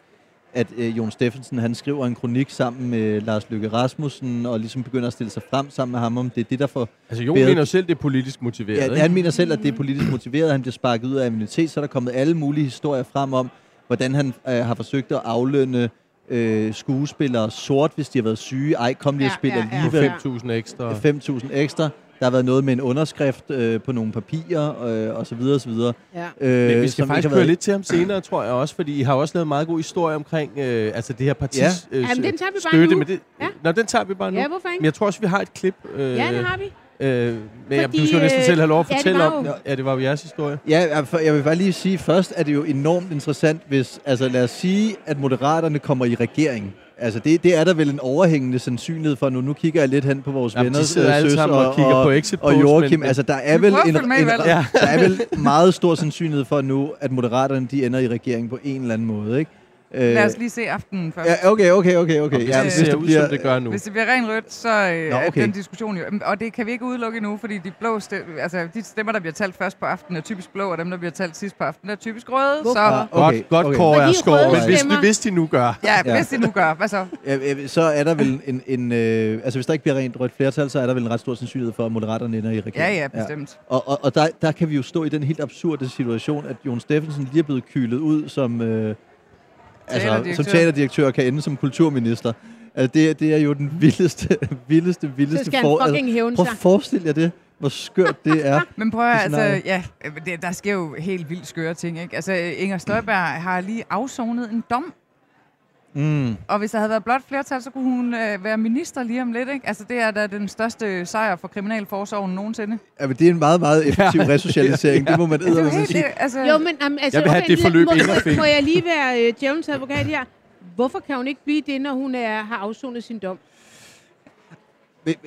at øh, Jon Steffensen han skriver en kronik sammen med Lars Løkke Rasmussen, og ligesom begynder at stille sig frem sammen med ham, om det er det, der får... Altså, Jon bedre- mener selv, det er politisk motiveret, Ja, ikke? han mener selv, at det er politisk motiveret. Han bliver sparket ud af immunitet, så er der kommet alle mulige historier frem om, hvordan han øh, har forsøgt at aflønne øh, skuespillere sort, hvis de har været syge. Ej, kom lige og spil På alligevel. 5.000 ekstra. 5.000 ekstra. Der har været noget med en underskrift øh, på nogle papirer, øh, og så videre, og så videre. Ja. Øh, Men vi skal faktisk høre været- lidt til ham senere, tror jeg også, fordi I har også lavet en meget god historie omkring øh, altså det her partis Ja. øh, Jamen, den tager vi bare støtte. nu. Men det, Ja. Nå, den tager vi bare nu. Ja, hvorfor ikke? Men jeg tror også, vi har et klip. Øh, Ja, det har vi. Øh, men jeg, Fordi, du skal jo næsten øh, selv have lov at ja, det fortælle om, jo- ja, det var jo jeres historie. Ja, jeg vil bare lige sige, først er det jo enormt interessant, hvis, altså lad os sige, at moderaterne kommer i regering. Altså det, det er der vel en overhængende sandsynlighed for nu. Nu kigger jeg lidt hen på vores Jamen, de venner, sidder øh, alle Søs sammen og kigger på exit og Joachim. men- Altså der er vel en, en, der er vel meget stor sandsynlighed for nu, at moderaterne de ender i regering på en eller anden måde, ikke? Øh, Lad os lige se aftenen først. Ja, okay, okay, okay, okay. Og hvis Ja, det ser ud, som det gør nu. Hvis det bliver rent rødt, så øh, Nå, er okay. den diskussion jo... Og det kan vi ikke udelukke endnu, fordi de blå stemmer, altså de stemmer, der bliver talt først på aftenen, er typisk blå, og dem, der bliver talt sidst på aftenen, er typisk røde. Hvorfor? Så Ah, Godt, okay, godt okay. Kåre de røde men hvis, stemmer- hvis de nu gør. ja, Ja. hvis de nu gør, hvad så? Ja, så er der vel en, en øh, altså hvis der ikke bliver rent rødt flertal, så er der vel en ret stor sandsynlighed for, at moderaterne ender i regering. Ja, ja, bestemt. Og, og, og der, der kan vi jo stå i den helt absurde situation, at Jon Steffensen lige er blevet kylet ud som, øh, altså, som teaterdirektør, kan ende som kulturminister. Altså, det, det er jo den vildeste, vildeste, Så vildeste skal han fucking hævne Prøv sig. at forestille jer det, hvor skørt det er. Men prøv at, altså, ja, øh, det, der sker jo helt vildt skøre ting, ikke? Altså, Inger Støjberg har lige afsonet en dom, Mm. og hvis der havde været blot flertal, så kunne hun øh, være minister lige om lidt, ikke? Altså, det er da den største sejr for Kriminalforsorgen nogensinde. Ja, men det er en meget, meget effektiv resocialisering. Det må man eddermame helt, sige. det, altså, Jo, men um, altså, Jeg vil have okay, det forløb må, må, må jeg lige være øh, djævelens advokat her? Hvorfor kan hun ikke blive det, når hun er, har afsonet sin dom?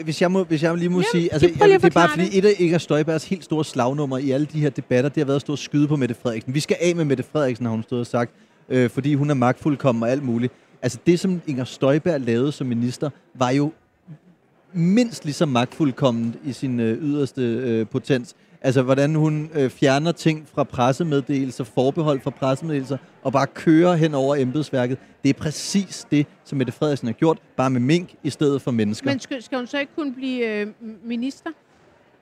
Hvis jeg, må, hvis jeg lige må Jamen, sige, altså, jeg, det er bare fordi, et af Inger Støjbergs helt store slagnummer i alle de her debatter, det har været at stå og skyde på Mette Frederiksen. Vi skal af med Mette Frederiksen, har hun stået og sagt, øh, fordi hun er magtfuldkommen og alt muligt. Altså det, som Inger Støjberg lavede som minister, var jo mindst lige så magtfuldkommen i sin øh, yderste øh, potens. Altså, hvordan hun øh, fjerner ting fra pressemeddelelser, forbehold fra pressemeddelelser, og bare kører hen over embedsværket. Det er præcis det, som Mette Frederiksen har gjort, bare med mink i stedet for mennesker. Men skal, skal hun så ikke kunne blive øh, minister?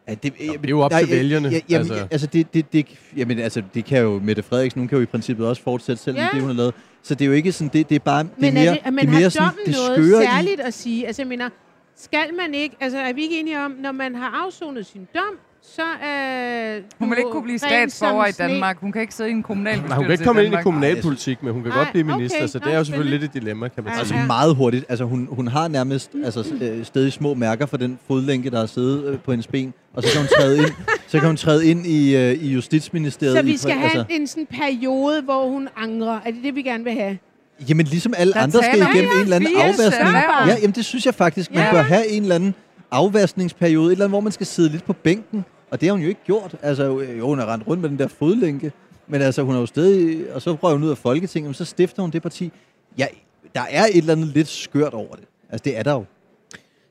Ja, det, det er jo op til vælgerne, Ja, jamen, altså. altså. det, det, det, jamen, altså, det kan jo Mette Frederiksen, hun kan jo i princippet også fortsætte selv Ja. det, hun har lavet. Så det er jo ikke sådan, det, det er bare, det er mere, er det, men det er har mere sådan, dommen det noget skøre særligt at sige? Altså, jeg mener, skal man ikke, altså er vi ikke enige om, når man har afsonet sin dom, så er hun vil ikke kunne blive statsborger i. Danmark. Hun kan ikke sidde i en kommunalbestyrelse Nej, hun kan ikke komme ind i kommunalpolitik, men hun kan Nej, godt blive okay. minister, så Nå, det er jo selvfølgelig lidt et dilemma, kan man sige. Altså meget hurtigt. Altså hun, hun har nærmest altså, øh, stadig små mærker for den fodlænke, der er siddet øh, på hendes ben. Og så kan hun træde ind, så kan hun træde ind i, øh, i Justitsministeriet. Så vi i, skal have altså, en, en sådan periode, hvor hun angrer. Er det det, vi gerne vil have? Jamen ligesom alle Der andre skal igennem en eller anden afvaskning. Ja, jamen det synes jeg faktisk, man Ja. bør have en eller anden afvaskningsperiode, et eller andet, hvor man skal sidde lidt på bænken. Og det har hun jo ikke gjort. Altså, jo, hun har rendt rundt med den der fodlænke. Men altså, hun er jo stadig... Og så rører hun ud af Folketinget, og så stifter hun det parti. Ja, der er et eller andet lidt skørt over det. Altså, det er der jo.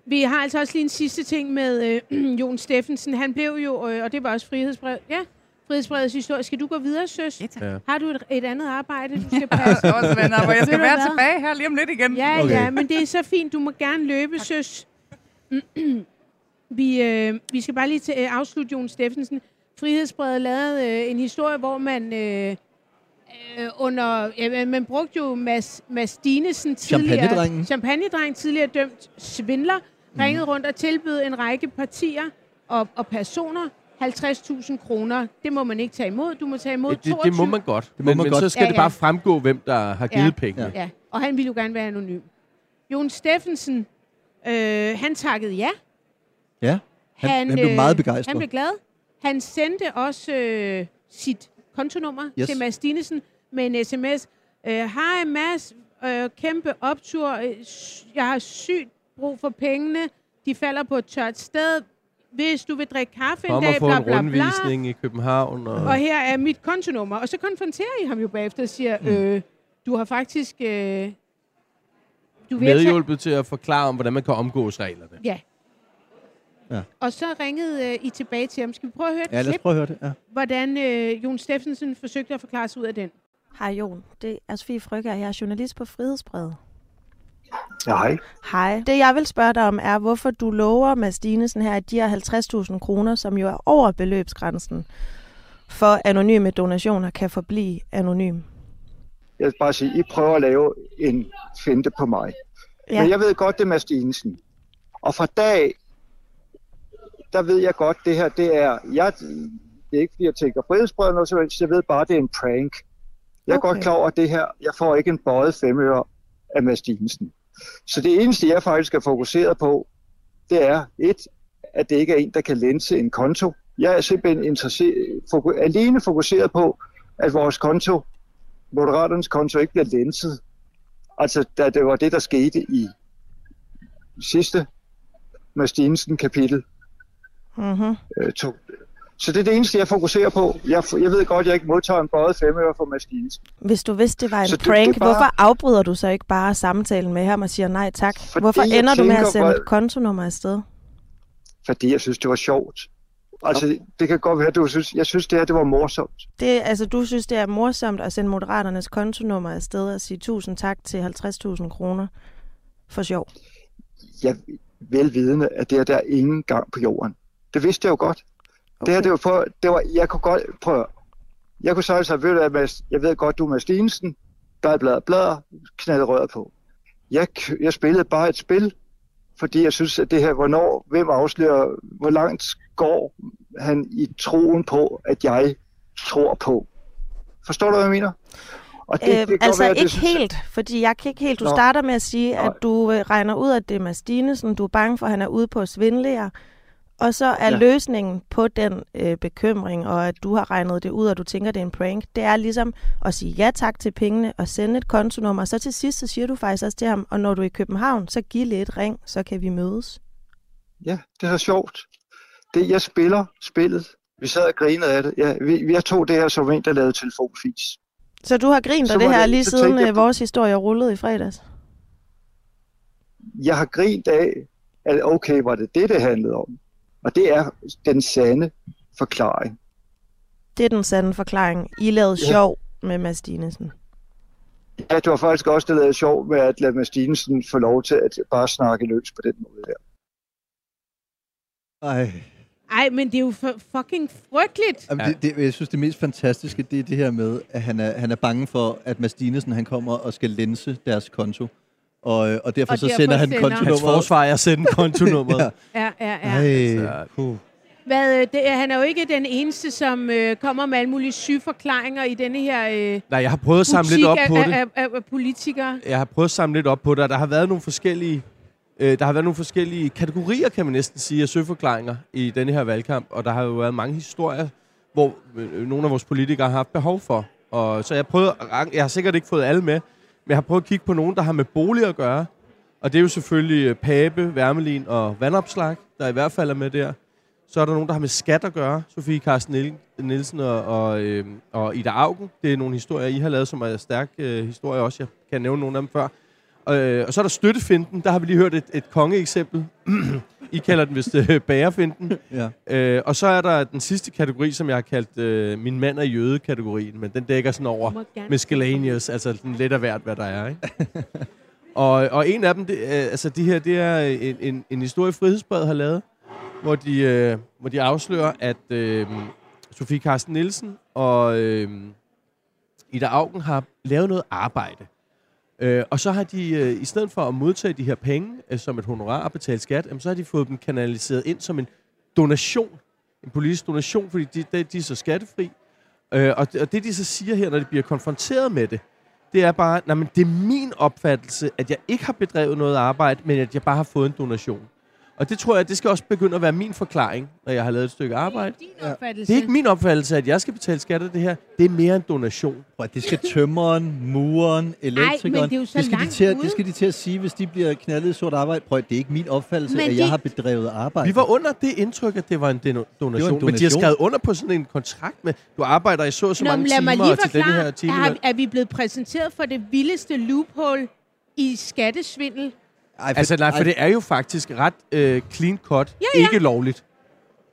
Vi har altså også lige en sidste ting med øh, Jon Steffensen. Han blev jo, øh, og det var også frihedsbrev. Ja, frihedsbrevets historie. Skal du gå videre, søs? Ja, tak. Har du et, et andet arbejde, du skal passe? Jeg også venner, hvor jeg skal være tilbage her lige om lidt igen. Ja, Okay. ja, men det er så fint. Du må gerne løbe, søs. vi, øh, vi skal bare lige til, øh, afslutte Jon Steffensen. Frihedsbrevet lavede øh, en historie, hvor man øh, øh, under... Ja, man brugte jo Mads, Mads Dinesen tidligere... Champagnedrengen. Champagnedreng, tidligere dømt svindler, ringede rundt og tilbød en række partier og, og personer 50.000 kroner. Det må man ikke tage imod. Du må tage imod Det, det, 22 det må man godt. Det må men, man men godt. så skal Ja, det ja. bare fremgå, hvem der har givet Ja. pengene. Ja, og han ville jo gerne være anonym. Jon Steffensen, øh, han takkede ja. Ja. Han, han, han blev øh, meget begejstret. Han blev glad. Han sendte også øh, sit kontonummer Yes. til Mads Dinesen med en sms. Øh, Hej Mads, øh, kæmpe optur. Øh, Jeg har sygt brug for pengene. De falder på et tørt sted. Hvis du vil drikke kaffe en Kom dag, og få bla en bla bla. rundvisning i København. Og, Og her er mit kontonummer. Og så konfronterer I ham jo bagefter og siger, mm. øh, du har faktisk... Øh, du er tage- Medhjulpet til at forklare om, hvordan man kan omgås reglerne. Ja. Ja. Og så ringede øh, I tilbage til ham. Skal vi prøve at høre et Ja, lad os klip, prøve at høre det. Ja. hvordan øh, Jon Steffensen forsøgte at forklare sig ud af den? Hej Jon, det er Sofie Frøger. Jeg er journalist på Frihedsbrevet. Ja, hej. Hej. Det jeg vil spørge dig om er, hvorfor du lover Mads Dinesen her, at de her 50.000 kroner, som jo er over beløbsgrænsen, for anonyme donationer kan forblive anonym. Jeg vil bare sige, I prøver at lave en finte på mig. Ja. Men jeg ved godt, det er Mads Dinesen. Og fra dag, der ved jeg godt, det her, det er, jeg, det er ikke fordi jeg tænker frihedsbrød, noget, så jeg ved bare, det er en prank. Jeg er Okay. godt klar over, at det her, jeg får ikke en bøjet femøre af Mads Dinesen. Så det eneste, jeg faktisk er fokuseret på, det er et, at det ikke er en, der kan lænse en konto. Jeg er simpelthen interesseret, foku, alene fokuseret på, at vores konto, Moderaternes konto, ikke bliver lænset. Altså, da det var det, der skete i sidste Mads Dinesen kapitel. Mm-hmm. Øh, to. Så det er det eneste, jeg fokuserer på. Jeg, jeg ved godt, jeg ikke modtager en bøjet femøre fra Mads Dinesen. Hvis du vidste, det var en Så det- prank, det er bare- hvorfor afbryder du så ikke bare samtalen med ham og siger nej tak? Fordi hvorfor ender du med at sende hvor- kontonummer afsted? Fordi jeg synes, det var sjovt. Altså, det, det kan godt være, at du synes, jeg synes, det her det var morsomt. Det, altså, du synes, det er morsomt at sende Moderaternes kontonummer afsted og sige tusind tak til 50.000 kroner for sjov. Jeg velvidende, at det her der er ingen gang på jorden. Det vidste jeg jo godt. Okay. Det her, det var på, det var, jeg kunne godt, prøve, jeg kunne så have ved at Mads, jeg ved godt, du er Mads Dinesen, er bladet blader, knaldet røret på. Jeg, jeg spillede bare et spil, fordi jeg synes, at det her, hvornår, hvem afslører, hvor langt går han i troen på, at jeg tror på. Forstår du, hvad jeg mener? Og Det, øhm, kan altså være, ikke det helt, fordi jeg kan ikke helt. Du Nå. starter med at sige, Nej. at du øh, regner ud, at det er Mads Dinesen, du er bange for, at han er ude på at svindle jer. Og så er ja. Løsningen på den øh, bekymring, og at du har regnet det ud, og du tænker, det er en prank, det er ligesom at sige ja tak til pengene og sende et kontonummer. Og så til sidst, så siger du faktisk også til ham, og når du er i København, så giv lidt et ring, så kan vi mødes. Ja, det er sjovt. Det, jeg spiller spillet. Vi sad og grinede af det. Ja, vi, vi jeg tog det her som en, der lavede telefonfis. Så du har grint af det her det- lige siden jeg vores historie rullede i fredags? Jeg har grint af, at okay, var det det, det handlede om. Og det er den sande forklaring. Det er den sande forklaring. I lavede Ja. sjov med Mads Dinesen. Ja, det var faktisk også det, der lavede sjov med at lade Mads Dinesen få lov til at bare snakke løs på den måde der. Ej. Ej, men det er jo fucking frygteligt. Jamen, det, det, jeg synes, det mest fantastiske, det er det her med, at han er, han er bange for, at Mads Dinesen, han kommer og skal lense deres konto. Og, øh, og derfor Og så derfor sender han sender- kontonummer. Hans forsvar er at sende kontonummeret. ja. Ja, ja, ja. Ej, puh. Hvad, øh, det, han er jo ikke den eneste, som øh, kommer med alle mulige syge forklaringer i denne her øh, Nej, jeg har prøvet at samle lidt op på af, det. af, af, af politikere. Jeg har prøvet at samle lidt op på det, og der har været nogle forskellige, øh, der har været nogle forskellige kategorier, kan man næsten sige, af søforklaringer i denne her valgkamp, og der har jo været mange historier, hvor øh, nogle af vores politikere har haft behov for. Og så jeg rang- jeg har sikkert ikke fået alle med, jeg har prøvet at kigge på nogen, der har med bolig at gøre, og det er jo selvfølgelig øh, Pape, Værmelin og Vandopslag, der i hvert fald er med der. Så er der nogen, der har med skat at gøre. Sofie Carsten Nielsen og, og, øh, og Ida Augen. Det er nogle historier, I har lavet, som er stærke øh, historier også. Jeg kan nævne nogle af dem før. Øh, og så er der støttefinden. Der har vi lige hørt et, et kongeeksempel. I kalder den vist øh, bagerfinden. Ja. Øh, og så er der den sidste kategori, som jeg har kaldt øh, min mand er jøde-kategorien. Men den dækker sådan over miscellaneous, altså den lidt af hvert, hvad der er. Ikke? og, og en af dem, det, øh, altså de her, det er en, en, en historie, Frihedsbrevet har lavet, hvor de, øh, hvor de afslører, at øh, Sofie Carsten Nielsen og øh, Ida Augen har lavet noget arbejde. Øh, og så har de, øh, i stedet for at modtage de her penge øh, som et honorar og betale skat, jamen, så har de fået dem kanaliseret ind som en donation. En politisk donation, fordi de, de, de er så skattefri. Øh, og, og det, de så siger her, når de bliver konfronteret med det, det er bare, nej, men det er min opfattelse, at jeg ikke har bedrevet noget arbejde, men at jeg bare har fået en donation. Og det tror jeg, det skal også begynde at være min forklaring, når jeg har lavet et stykke arbejde. Ja. Det er ikke min opfattelse, at jeg skal betale skat af det her. Det er mere en donation. Prøv, at det skal tømmeren, mureren, elektrikeren. det er jo så det, skal de langt til at, ude. det skal de til at sige, hvis de bliver knaldet i sort arbejde. Prøv, at det er ikke min opfattelse, Men at de- jeg har bedrevet arbejde. Vi var under det indtryk, at det var en deno- donation. Men de har donation. skrevet under på sådan en kontrakt med, du arbejder i så og så Nå, mange men timer lige til denne her time. er, er vi blevet præsenteret for det vildeste loophole i skattesvindel? Ej, Altså nej, for ej, det er jo faktisk ret øh, clean cut. Ja, ja. Ikke lovligt.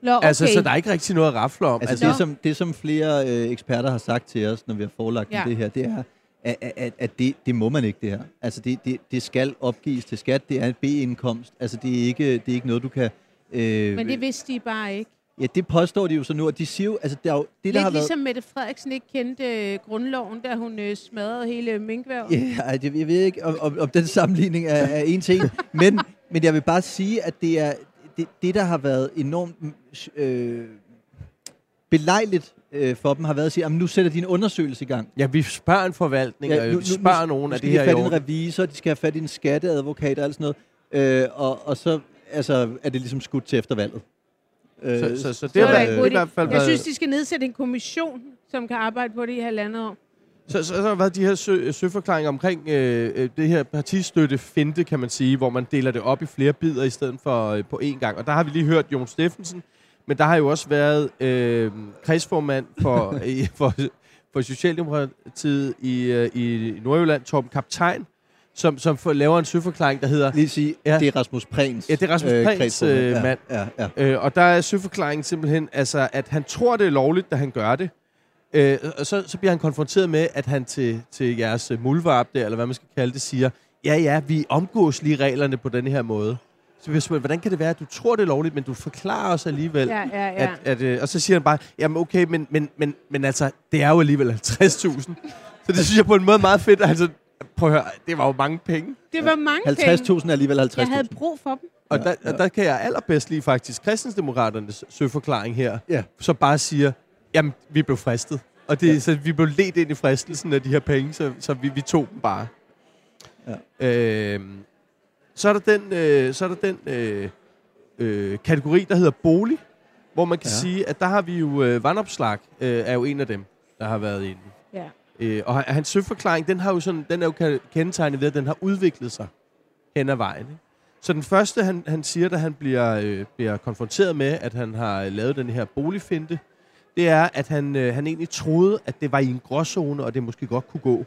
Nå, okay. Altså, så der er ikke rigtig noget at rafle om. Altså, Altså, det, som, det, som flere øh, eksperter har sagt til os, når vi har forelagt Ja. det her, det er, at, at, at, at det, det må man ikke, det her. Altså, det, det, det skal opgives til skat. Det er en B-indkomst. Altså, det er ikke, det er ikke noget, du kan... Øh, Men det vidste de bare ikke. Ja, det påstår de jo så nu, og de siger jo, altså, der er jo, det, der har Lidt været... ligesom Mette Frederiksen ikke kendte øh, grundloven, da hun øh, smadrede hele minkværv. Ja, det, jeg ved ikke, om, om, om den sammenligning er, er en ting, men, men jeg vil bare sige, at det er det, det der har været enormt øh, belejligt øh, for dem, har været at sige, at nu sætter de en undersøgelse i gang. ja, vi spørger en forvaltning, ja, og vi spørger nogen af skal det de her have i fat i en revisor, de skal have fat i en skatteadvokat og alt sådan noget, øh, og, og så altså, er det ligesom skudt til efter valget. Øh, Så, så, så det Det har været, i hvert fald. Jeg synes, de skal nedsætte en kommission, som kan arbejde på det i halvandet år. så, så, så har der været de her sø, søforklaringer omkring øh, øh, det her partistøtte finte, kan man sige, hvor man deler det op i flere bidder i stedet for øh, på én gang. Og der har vi lige hørt Jon Steffensen, men der har jo også været øh, kredsformand for, i, for, for Socialdemokratiet i, øh, i Nordjylland, Torben Kaptajn, som, som får, laver en søforklaring, der hedder... Lige sige, Ja. ja. det er Rasmus Prehns Ja, det er Rasmus øh, Prehns øh, Ja, mand. Ja, ja. Øh, og der er søforklaringen simpelthen, altså, at han tror, det er lovligt, da han gør det. Øh, og så, så bliver han konfronteret med, at han til, til jeres øh, muldvarp der, eller hvad man skal kalde det, siger, ja, ja, vi omgås lige reglerne på denne her måde. Så hvis, hvordan kan det være, at du tror, det er lovligt, men du forklarer os alligevel, Ja, ja, ja. At, at, øh, og så siger han bare, jamen okay, men, men, men, men altså, det er jo alligevel 50.000. Så det synes jeg på en måde er meget fedt. Altså, prøv at høre, det var jo mange penge. Det var mange penge. 50.000 er alligevel 50.000. Jeg havde brug for dem. Og, der, og der kan jeg allerbedst lide faktisk kristensdemokraternes søforklaring her, Ja. som bare siger, jamen, vi blev fristet. Og det, ja. så vi blev ledt ind i fristelsen af de her penge, så, så vi, vi tog dem bare. Ja. Øhm, så er der den, øh, så er der den øh, øh, kategori, der hedder bolig, hvor man kan. Ja. sige, at der har vi jo øh, vandopslag, øh, er jo en af dem, der har været inde. Ja. Øh, og hans søforklaring, den, har jo sådan, den er jo kendetegnet ved, at den har udviklet sig hen ad vejen. Ikke? Så den første, han, han siger, da han bliver, øh, bliver konfronteret med, at han har øh, lavet den her boligfinte, det er, at han, øh, han egentlig troede, at det var i en gråzone, og det måske godt kunne gå.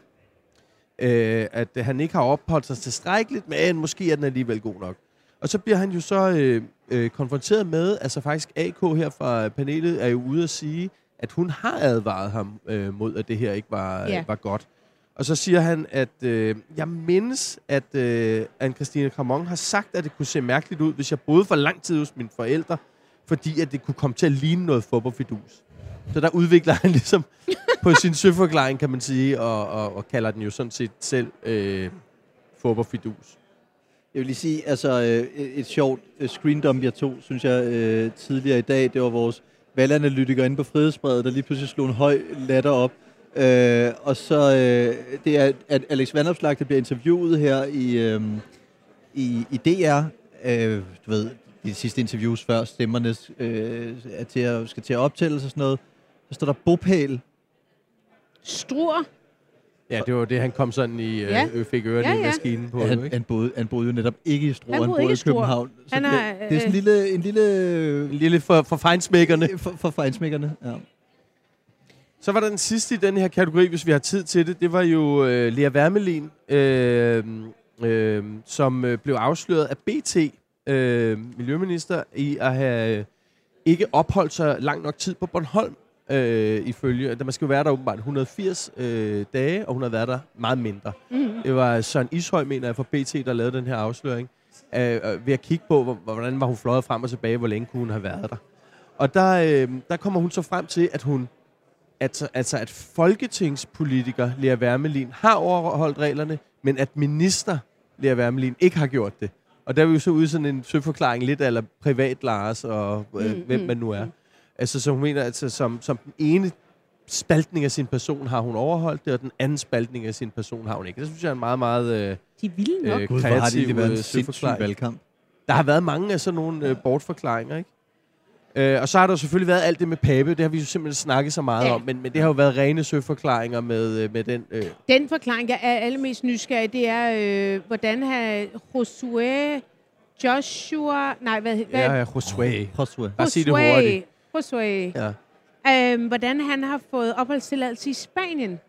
Øh, at øh, han ikke har opholdt sig tilstrækkeligt, men måske er den alligevel god nok. Og så bliver han jo så øh, øh, konfronteret med, altså faktisk AK her fra panelet er jo ude at sige, at hun har advaret ham øh, mod, at det her ikke var, Ja. ja. var godt. Og så siger han, at øh, jeg mindes, at øh, Anne-Christine Kramon har sagt, at det kunne se mærkeligt ud, hvis jeg boede for lang tid hos mine forældre, fordi at det kunne komme til at ligne noget fodboldfidus. Så der udvikler han ligesom på sin søforklaring, kan man sige, og, og, og kalder den jo sådan set selv øh, fodboldfidus. Jeg vil lige sige, altså øh, et, et sjovt øh, screen dump, jeg tog, synes jeg, øh, tidligere i dag, det var vores valganalytiker inde på Frihedsbredet, der lige pludselig slog en høj latter op. Øh, og så, øh, det er, at Alex Vandopslag, der bliver interviewet her i, øh, i, i DR, øh, du ved, de sidste interviews før stemmerne øh, er til at, skal til at optælles og sådan noget, så står der bopæl. Struer. Ja, det var det, han kom sådan i, øh, Ja. øh, fik ørerne Ja, ja, i maskinen på. Ja, han, ikke? han, boede, han boede jo netop ikke i Struer, Han han, boede i. København. Så Han det, er, det er sådan en lille, en lille En lille for, for fejnsmækkerne. for, for fejnsmækkerne. Ja. Så var der den sidste i den her kategori, hvis vi har tid til det. Det var jo øh, Lea Wermelin, øh, øh, som øh, blev afsløret af BT, øh, miljøminister, i at have øh, ikke opholdt sig lang nok tid på Bornholm. Øh, ifølge, at man skal jo være der åbenbart 180 øh, dage, og hun har været der meget mindre. Mm. Det var Søren Ishøj, mener jeg, fra BT, der lavede den her afsløring. Øh, ved at kigge på, hvor, hvordan var hun fløjet frem og tilbage, hvor længe kunne hun have været der. Og der, øh, der kommer hun så frem til, at hun at, altså at folketingspolitiker Lea Wermelin har overholdt reglerne, men at minister Lea Wermelin ikke har gjort det. Og der er vi jo så ude sådan en søforklaring lidt eller privat Lars og øh, Mm, hvem mm, man nu er. Altså så hun mener, altså som, som den ene spaltning af sin person har hun overholdt det, og den anden spaltning af sin person har hun ikke. Det synes jeg er en meget, meget øh, De er vilde nok. øh, Gud, hvor har det kreativ været en øh, sindssyg valgkamp. der har været mange af sådan nogle øh, bortforklaringer, ikke? Øh, og så har der selvfølgelig været alt det med Pape, det har vi jo simpelthen snakket så meget Ja. ja. om, men, men det har jo været rene søforklaringer med, øh, med den... Øh, Den forklaring, jeg er allermest nysgerrig, det er, øh, hvordan har Josué, Joshua, nej, hvad, hvad ja, Josué. Josué. Bare sig det hurtigt. Josué. Ja. Øhm, hvordan han har fået opholdstilladelse i Spanien.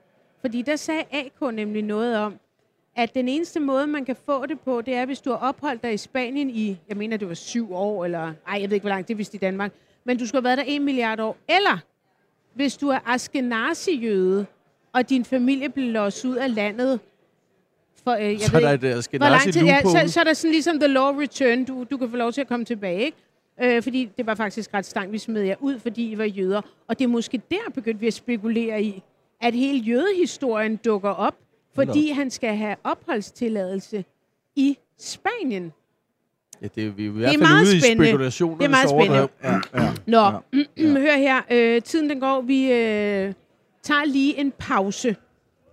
Fordi der sagde AK nemlig noget om, at den eneste måde, man kan få det på, det er, hvis du har opholdt dig i Spanien i, jeg mener, det var syv år, eller ej, jeg ved ikke, hvor langt det er, hvis det er i Danmark, men du skulle have været der en milliard år. Eller hvis du er Askenazi-jøde, og din familie blev låst ud af landet for, øh, jeg Så ved er der ikke, et, øh, hvor lang tid, ja, så, så er der sådan ligesom the law return, du, du kan få lov til at komme tilbage, ikke? Øh, fordi det var faktisk ret stang, vi smed jer ud, fordi I var jøder. Og det er måske der begyndte vi at spekulere i, at hele jødehistorien dukker op, fordi han skal have opholdstilladelse i Spanien. ja, det er vi er i hvert er fald meget ude i spændende. spekulationer. Det er meget spændende. Ja, ja. Nå, hør her. Øh, tiden den går. Vi øh, tager lige en pause.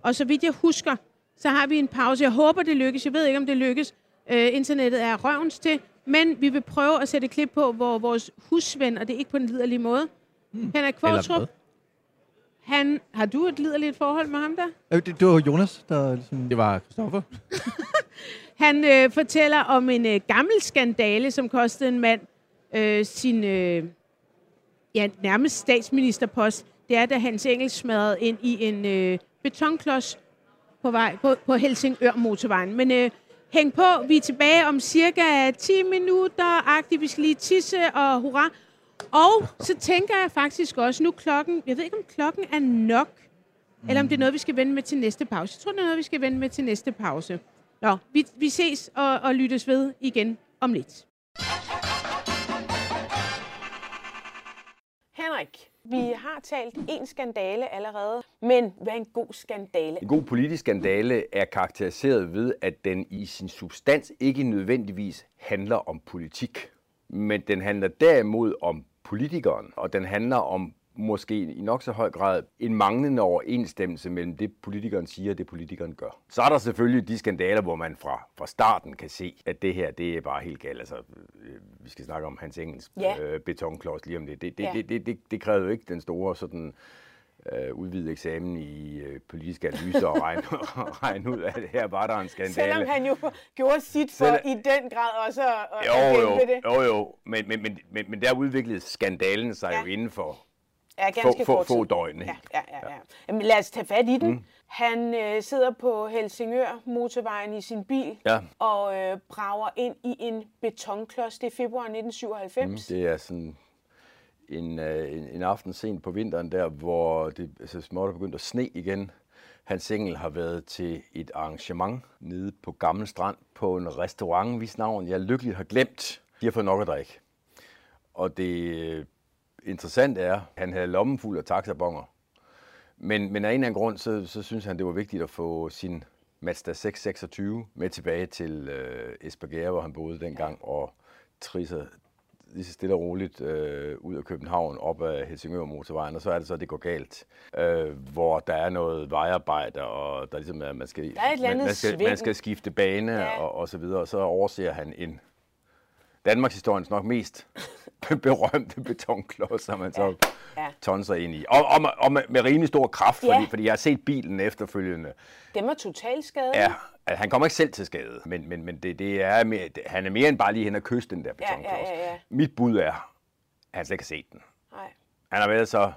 Og så vidt jeg husker, så har vi en pause. Jeg håber, det lykkes. Jeg ved ikke, om det lykkes. Øh, internettet er røvens til. Men vi vil prøve at sætte et klip på, hvor vores husven, og det er ikke på den liderlige måde, hmm. Henrik Eller Kvartrup, han, har du et liderligt forhold med ham der? Øh, Det, det var Jonas, der ligesom... Det var Christoffer. Han øh, fortæller om en øh, gammel skandale, som kostede en mand øh, sin øh, ja, nærmest statsministerpost. Det er, da Hans Engel smadrede ind i en øh, betonklods på vej på, på Helsingør motorvejen. Men øh, hæng på, vi er tilbage om cirka 10 minutter. Agtigt. Vi skal lige tisse og hurra. Og så tænker jeg faktisk også, nu klokken, jeg ved ikke om klokken er nok, mm. eller om det er noget, vi skal vende med til næste pause. Jeg tror, det er noget, vi skal vende med til næste pause. Nå, vi, vi ses og, og lyttes ved igen om lidt. Henrik, vi har talt en skandale allerede, men hvad er en god skandale? En god politisk skandale er karakteriseret ved, at den i sin substans ikke nødvendigvis handler om politik, men den handler derimod om politikeren, og den handler om måske i nok så høj grad en manglende overensstemmelse mellem det, politikeren siger og det, politikeren gør. Så er der selvfølgelig de skandaler, hvor man fra, fra starten kan se, at det her, det er bare helt galt. Altså, øh, vi skal snakke om Hans Engels Ja. øh, betonklods lige om det. Det, det, Ja. det, det, det, det krævede jo ikke den store sådan, øh, udvidet eksamen i øh, politisk analyse og regne, regne ud af, at her var der en skandale. Selvom han jo gjorde sit for Selv- i den grad også at, at Jo, jo, det. jo, jo. Men, men, men, men, men der udviklede skandalen sig ja. jo inden for Ja, få, ganske få, kort få tid. døgn. Ja, ja, ja, ja. Jamen, lad os tage fat i den. Mm. Mm. Han øh, sidder på Helsingør motorvejen i sin bil Ja. og øh, brager ind i en betonklods. Det er februar Mm, 1997. det er sådan en, øh, en, en aften sent på vinteren der, hvor det altså, småt er begyndt at sne igen. Hans Engel har været til et arrangement nede på Gammel Strand på en restaurant, hvis navn jeg lykkeligt har glemt. De har fået nok at drikke. Og det interessante er, at han havde lommen fuld af taxabonger. Men, men af en eller anden grund, så, så synes han, det var vigtigt at få sin Mazda 626 med tilbage til øh, Esbjerg, hvor han boede dengang, og trisser lige så stille og roligt øh, ud af København op ad Helsingør motorvejen, og så er det så, at det går galt, øh, hvor der er noget vejarbejde, og der ligesom er, man skal, Der er et man, man, skal, man skal skifte bane ja. og, og så videre, og så overser han en Danmarks historiens nok mest berømte betonklods, som man så Ja. tonser ind i. Og, og, med- og med, med rimelig stor kraft, Ja. fordi, fordi jeg har set bilen efterfølgende. Dem er totalt skadet. Ja, at han kommer ikke selv til skade, men, men, men det, det er mere, han er mere end bare lige hen og kysse den der ja, betonklods. ja, ja, ja. Mit bud er, at han slet ikke har set den. Nej. Han har været så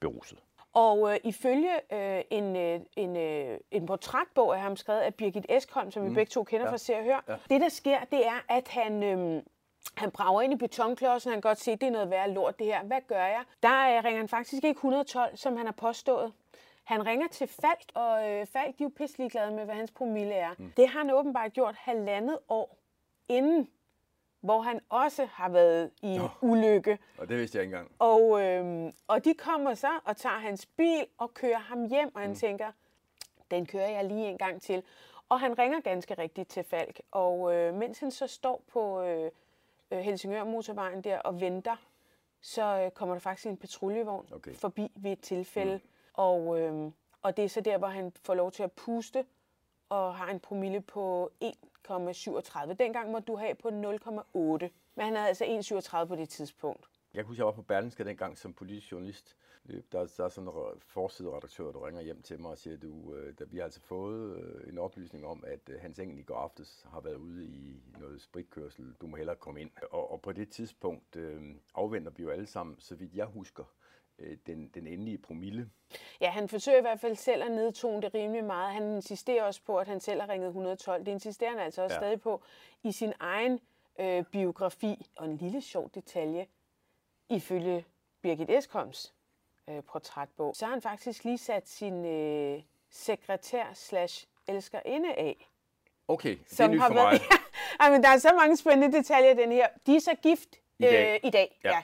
beruset. Og øh, ifølge øh, en, øh, en, øh, en portrætbog af ham skrevet af Birgit Eskholm, som vi Mm. begge to kender Ja. fra Se og Hør, Ja. det der sker, det er, at han... Øh, han brager ind i betonklodsen, han kan godt se, at det er noget værre lort det her. Hvad gør jeg? Der øh, ringer han faktisk ikke 112, som han har påstået. Han ringer til Falk, og øh, Falk de er jo pisselig glade med, hvad hans promille er. Mm. Det har han åbenbart gjort halvandet år inden, hvor han også har været i en ulykke. Og det vidste jeg ikke engang. Og, øhm, og de kommer så og tager hans bil og kører ham hjem, og han mm. tænker, den kører jeg lige en gang til. Og han ringer ganske rigtigt til Falk, og øh, mens han så står på øh, øh, Helsingør motorvejen der og venter, så øh, kommer der faktisk en patruljevogn Okay. forbi ved et tilfælde. Mm. Og, øh, og det er så der, hvor han får lov til at puste, og har en promille på 1,37. Dengang må du have på 0,8. Men han havde altså 1,37 på det tidspunkt. Jeg kunne huske, jeg var på Berlingske dengang som politisk journalist. Øh, der, der er sådan en forsideredaktør, der ringer hjem til mig og siger, du, øh, der, vi har altså fået øh, en oplysning om, at Hans Engel i går aftes har været ude i noget spritkørsel. Du må hellere komme ind. Og, og på det tidspunkt øh, afventer vi jo alle sammen, så vidt jeg husker, den, den endelige promille. Ja, han forsøger i hvert fald selv at nedtone det rimelig meget. Han insisterer også på, at han selv har ringet 112. Det insisterer han altså også ja. stadig på i sin egen øh, biografi. Og en lille sjov detalje, ifølge Birgit Eskoms øh, portrætbog, så har han faktisk lige sat sin øh, sekretær slash elskerinde af. Okay, det er nyt for været, mig. ja, men der er så mange spændende detaljer i den her. De er så gift I dag. Øh, i dag Ja. ja.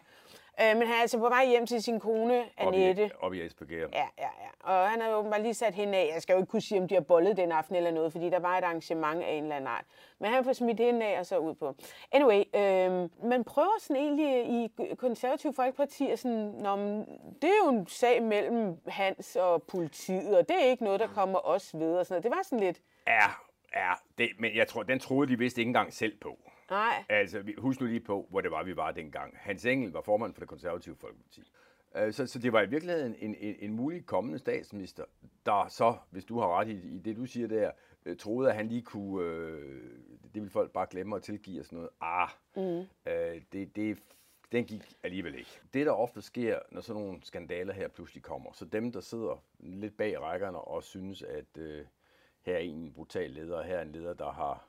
Øh, men han er altså på vej hjem til sin kone, Annette. Op i SPG. Ja, ja, ja. Og han har jo åbenbart lige sat hende af. Jeg skal jo ikke kunne sige, om de har bollet den aften eller noget, fordi der var et arrangement af en eller anden art. Men han får smidt hende af og så ud på. Anyway, øh, man prøver sådan egentlig i konservativ folkeparti, at sådan, Nå, det er jo en sag mellem Hans og politiet, og det er ikke noget, der kommer os ved. Og sådan noget. Det var sådan lidt, Ja, ja det, men jeg tror, den troede de vist ikke engang selv på. Nej, Altså, husk nu lige på, hvor det var, vi var dengang. Hans Engel var formand for det konservative folkeparti. Øh, Så, så det var i virkeligheden en, en, en mulig kommende statsminister, der så, hvis du har ret i, i det, du siger der, øh, troede, at han lige kunne, øh, det vil folk bare glemme at tilgive og sådan noget. Ah, Mm. øh, det, det, den gik alligevel ikke. Det, der ofte sker, når sådan nogle skandaler her pludselig kommer, så dem, der sidder lidt bag rækkerne og synes, at øh, her er en brutal leder, og her er en leder, der har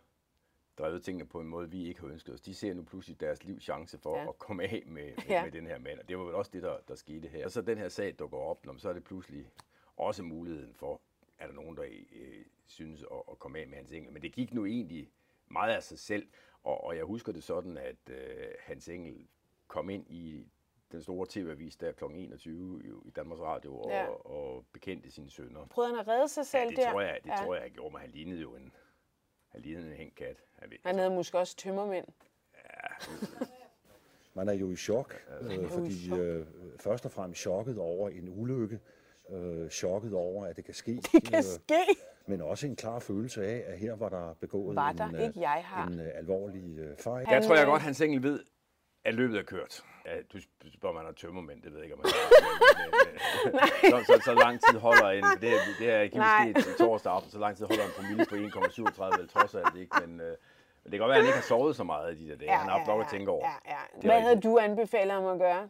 drevet tingene på en måde, vi ikke har ønsket os. De ser nu pludselig deres livs chance for Ja. at komme af med, med, Ja. med den her mand. Og det var vel også det, der, der skete her. Og så den her sag dukker op, når, så er det pludselig også muligheden for, er der nogen, der øh, synes at, at komme af med hans engel. Men det gik nu egentlig meget af sig selv. Og, og jeg husker det sådan, at øh, hans engel kom ind i den store tv-avis der kl. 21 i- Danmarks Radio og, Ja. ja. og bekendte sine sønner. prøvede han at redde sig selv ja, det der? tror jeg, det Ja. tror jeg, jeg gjorde, men han lignede jo en, han lignede en hængt kat. Han, ved- Han havde måske også tømmermænd. Man er jo i chok, øh, i fordi chok. øh, først og fremmest chokket over en ulykke, øh, chokket over, at det kan ske, Det kan øh, ske. men også en klar følelse af, at her var der begået Var der en, ikke? Jeg har. en øh, alvorlig øh, fejl. Jeg tror jeg godt, hans engel ved, at løbet er kørt. Ja, du sp- spørger, man har tømmermænd, det ved jeg ikke, om man har. så, så, så lang tid holder en, det, er- det er ikke sket i torsdag aften, så lang tid holder en promille på 1,37, vel trods alt ikke, men, øh, men det kan godt være, at han ikke har sovet så meget i de der dage. han har haft nok at tænke over. Ja, ja. Er Hvad havde du anbefalet ham at gøre?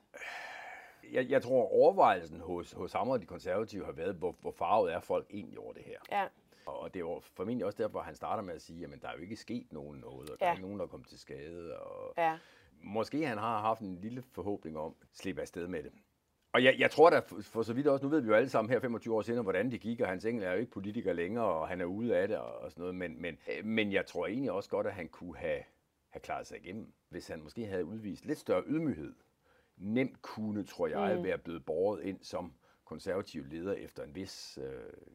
Jeg, jeg tror, overvejelsen hos, hos ham og de konservative har været, hvor, hvor farvet er folk egentlig over det her. Ja. Og det var formentlig også derfor, han starter med at sige, at der er jo ikke sket nogen noget, og der Ja. er ikke nogen, der er kommet til skade. Og Ja. Måske han har haft en lille forhåbning om at slippe afsted med det. Og jeg, jeg tror da for, for så vidt også, nu ved vi jo alle sammen her 25 år senere, hvordan det gik, og Hans Engel er jo ikke politiker længere, og han er ude af det og, og sådan noget, men, men, øh, men jeg tror egentlig også godt, at han kunne have, have klaret sig igennem, hvis han måske havde udvist lidt større ydmyghed. Nemt kunne, tror jeg, Mm. være blevet båret ind som konservativ leder efter en vis øh,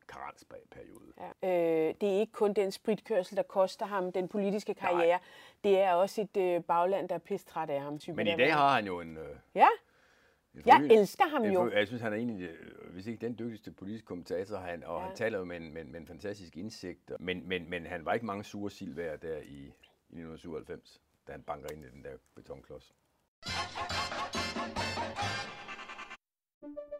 karensperiode. Ja. Øh, det er ikke kun den spritkørsel, der koster ham den politiske karriere. Nej. Det er også et øh, bagland, der er pistræt af ham. Typen Men i dag har han jo en... Øh, Ja, en Jeg forny- elsker ham en jo. Jeg synes, han er egentlig, øh, hvis ikke den dygtigste politiske kommentator, han, og Ja. han taler jo med en, med, med en fantastisk indsigt. Men, men, men han var ikke mange sure sild værd der i, i 1997, da han banker ind i den der betonklods.